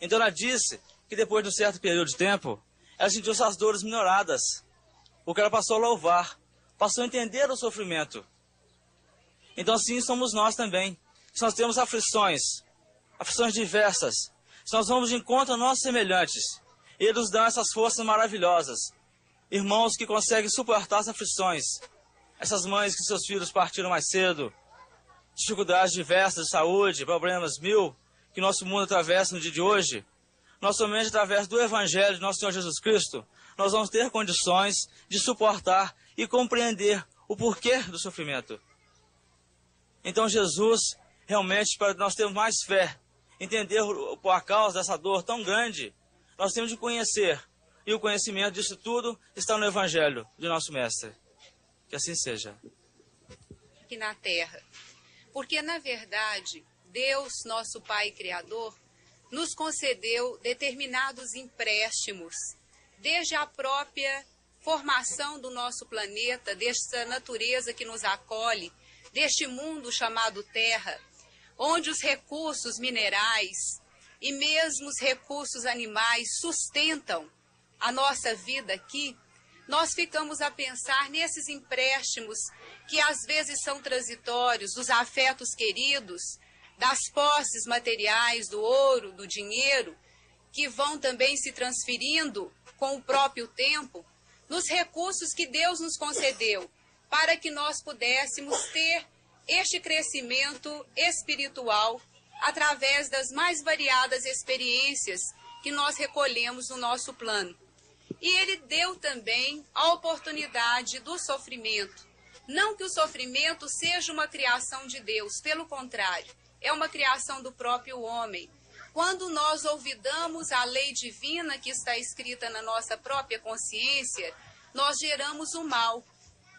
Então ela disse que depois de um certo período de tempo, ela sentiu suas dores minoradas, porque ela passou a louvar, passou a entender o sofrimento. Então assim somos nós também. Se nós temos aflições, aflições diversas, se nós vamos de encontro a nossos semelhantes, eles nos dão essas forças maravilhosas. Irmãos que conseguem suportar as aflições, essas mães que seus filhos partiram mais cedo, dificuldades diversas de saúde, problemas mil que nosso mundo atravessa no dia de hoje, nós somente através do Evangelho de nosso Senhor Jesus Cristo, nós vamos ter condições de suportar e compreender o porquê do sofrimento. Então Jesus, realmente, para nós termos mais fé, entender a causa dessa dor tão grande, nós temos de conhecer. E o conhecimento disso tudo está no Evangelho de nosso Mestre. Que assim seja. Aqui na terra. Porque, na verdade, Deus, nosso Pai Criador, nos concedeu determinados empréstimos, desde a própria formação do nosso planeta, desta natureza que nos acolhe, deste mundo chamado Terra, onde os recursos minerais e mesmo os recursos animais sustentam a nossa vida aqui, nós ficamos a pensar nesses empréstimos que às vezes são transitórios, dos afetos queridos, das posses materiais, do ouro, do dinheiro, que vão também se transferindo com o próprio tempo, nos recursos que Deus nos concedeu, para que nós pudéssemos ter este crescimento espiritual através das mais variadas experiências que nós recolhemos no nosso plano. E ele deu também a oportunidade do sofrimento. Não que o sofrimento seja uma criação de Deus, pelo contrário, é uma criação do próprio homem. Quando nós olvidamos a lei divina que está escrita na nossa própria consciência, nós geramos o mal.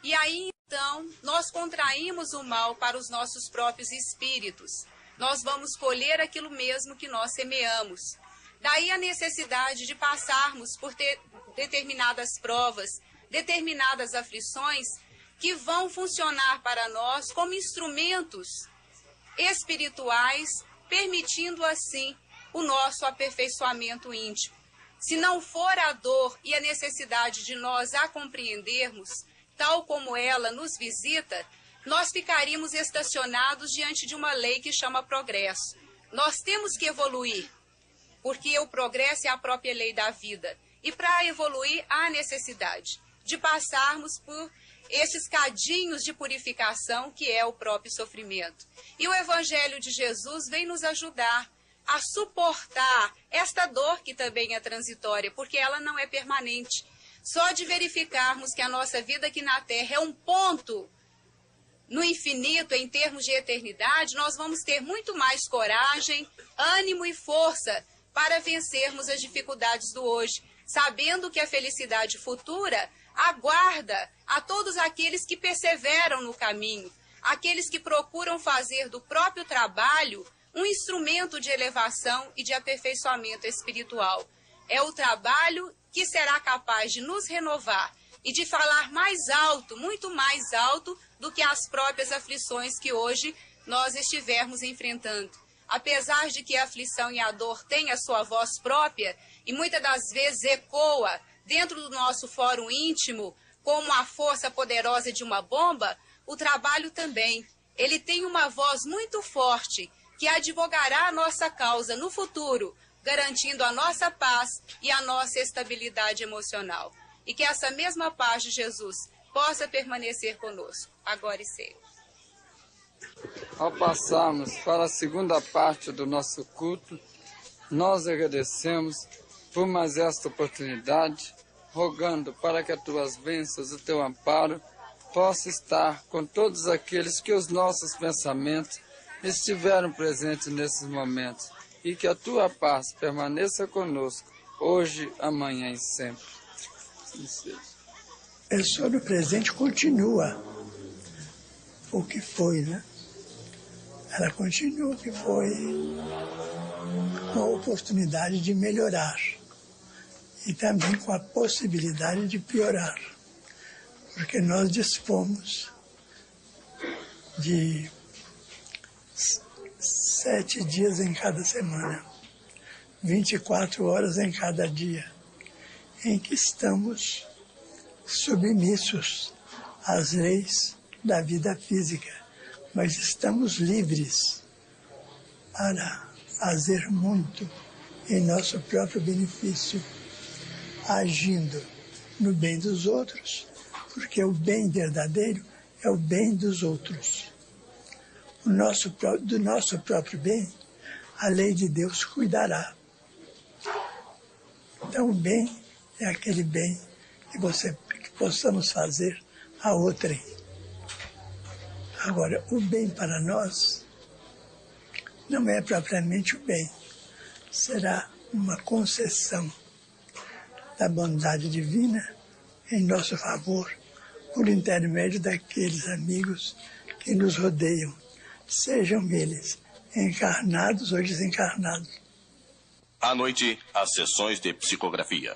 E aí então nós contraímos o mal para os nossos próprios espíritos. Nós vamos colher aquilo mesmo que nós semeamos. Daí a necessidade de passarmos por ter determinadas provas, determinadas aflições que vão funcionar para nós como instrumentos espirituais, permitindo assim o nosso aperfeiçoamento íntimo. Se não for a dor e a necessidade de nós a compreendermos, tal como ela nos visita, nós ficaríamos estacionados diante de uma lei que chama progresso. Nós temos que evoluir, porque o progresso é a própria lei da vida. E para evoluir, há necessidade de passarmos por esses cadinhos de purificação que é o próprio sofrimento. E o Evangelho de Jesus vem nos ajudar a suportar esta dor que também é transitória, porque ela não é permanente. Só de verificarmos que a nossa vida aqui na Terra é um ponto no infinito em termos de eternidade, nós vamos ter muito mais coragem, ânimo e força para vencermos as dificuldades do hoje, sabendo que a felicidade futura aguarda a todos aqueles que perseveram no caminho, aqueles que procuram fazer do próprio trabalho um instrumento de elevação e de aperfeiçoamento espiritual. É o trabalho que será capaz de nos renovar e de falar mais alto, muito mais alto, do que as próprias aflições que hoje nós estivermos enfrentando. Apesar de que a aflição e a dor têm a sua voz própria e muitas das vezes ecoa dentro do nosso fórum íntimo, como a força poderosa de uma bomba, o trabalho também. Ele tem uma voz muito forte que advogará a nossa causa no futuro, garantindo a nossa paz e a nossa estabilidade emocional. E que essa mesma paz de Jesus possa permanecer conosco, agora e sempre. Ao passarmos para a segunda parte do nosso culto, nós agradecemos por mais esta oportunidade, rogando para que as tuas bênçãos e o teu amparo possa estar com todos aqueles que os nossos pensamentos estiveram presentes nesses momentos e que a tua paz permaneça conosco hoje, amanhã e sempre. A pessoa do presente continua o que foi, né? Ela continua o que foi uma oportunidade de melhorar e também com a possibilidade de piorar, porque nós dispomos de sete dias em cada semana, 24 horas em cada dia, em que estamos submissos às leis da vida física, mas estamos livres para fazer muito em nosso próprio benefício, agindo no bem dos outros, porque o bem verdadeiro é o bem dos outros. Nosso, do nosso próprio bem, a lei de Deus cuidará. Então, o bem é aquele bem que, você, que possamos fazer a outrem. Agora, o bem para nós não é propriamente o bem, será uma concessão da bondade divina em nosso favor, por intermédio daqueles amigos que nos rodeiam, sejam eles encarnados ou desencarnados. À noite, as sessões de psicografia.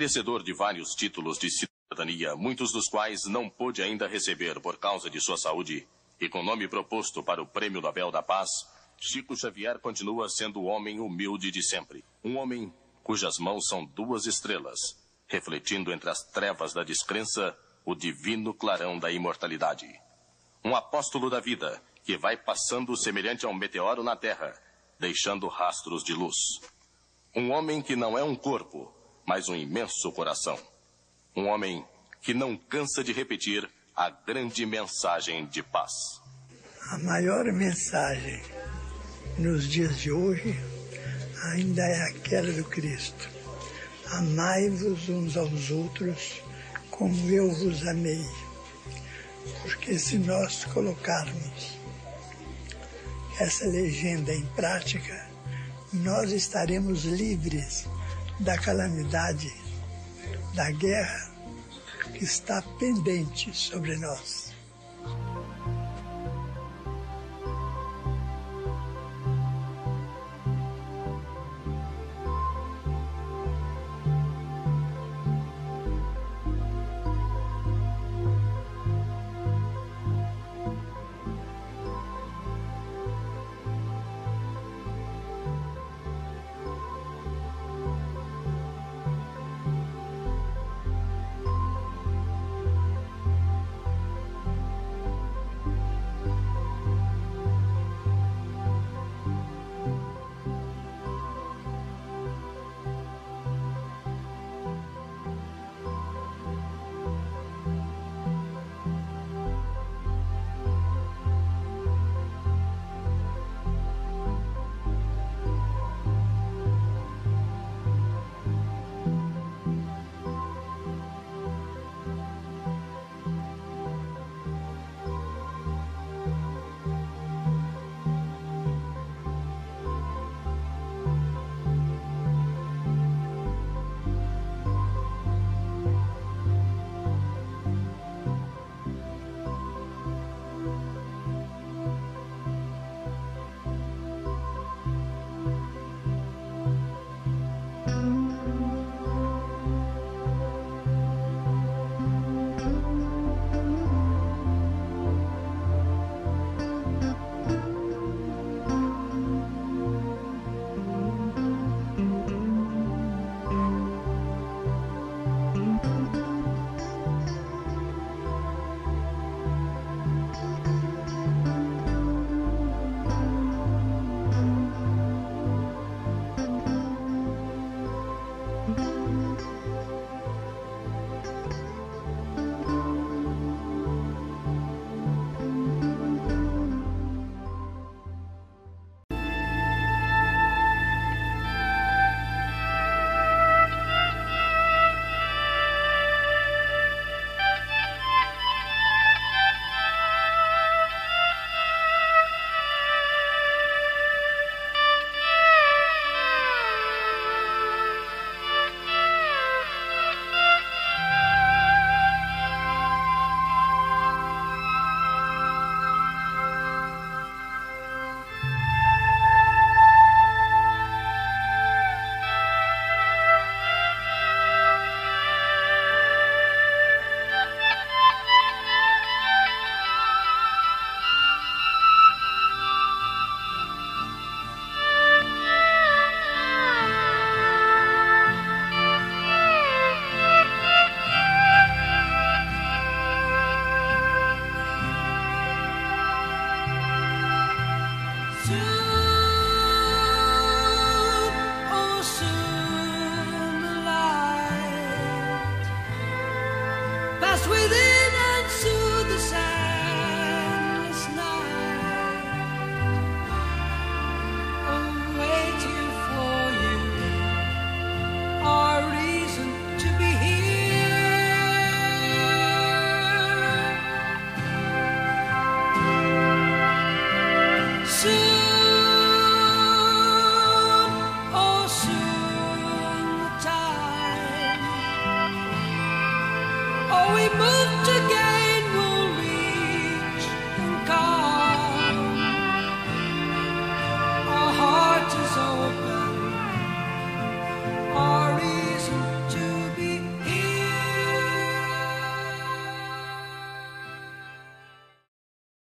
Merecedor de vários títulos de cidadania, muitos dos quais não pôde ainda receber por causa de sua saúde, e com nome proposto para o Prêmio Nobel da Paz, Chico Xavier continua sendo o homem humilde de sempre. Um homem cujas mãos são duas estrelas, refletindo entre as trevas da descrença o divino clarão da imortalidade. Um apóstolo da vida que vai passando semelhante a um meteoro na terra, deixando rastros de luz. Um homem que não é um corpo, mas um imenso coração. Um homem que não cansa de repetir a grande mensagem de paz. A maior mensagem nos dias de hoje ainda é aquela do Cristo. Amai-vos uns aos outros como eu vos amei. Porque se nós colocarmos essa legenda em prática, nós estaremos livres da calamidade, da guerra que está pendente sobre nós.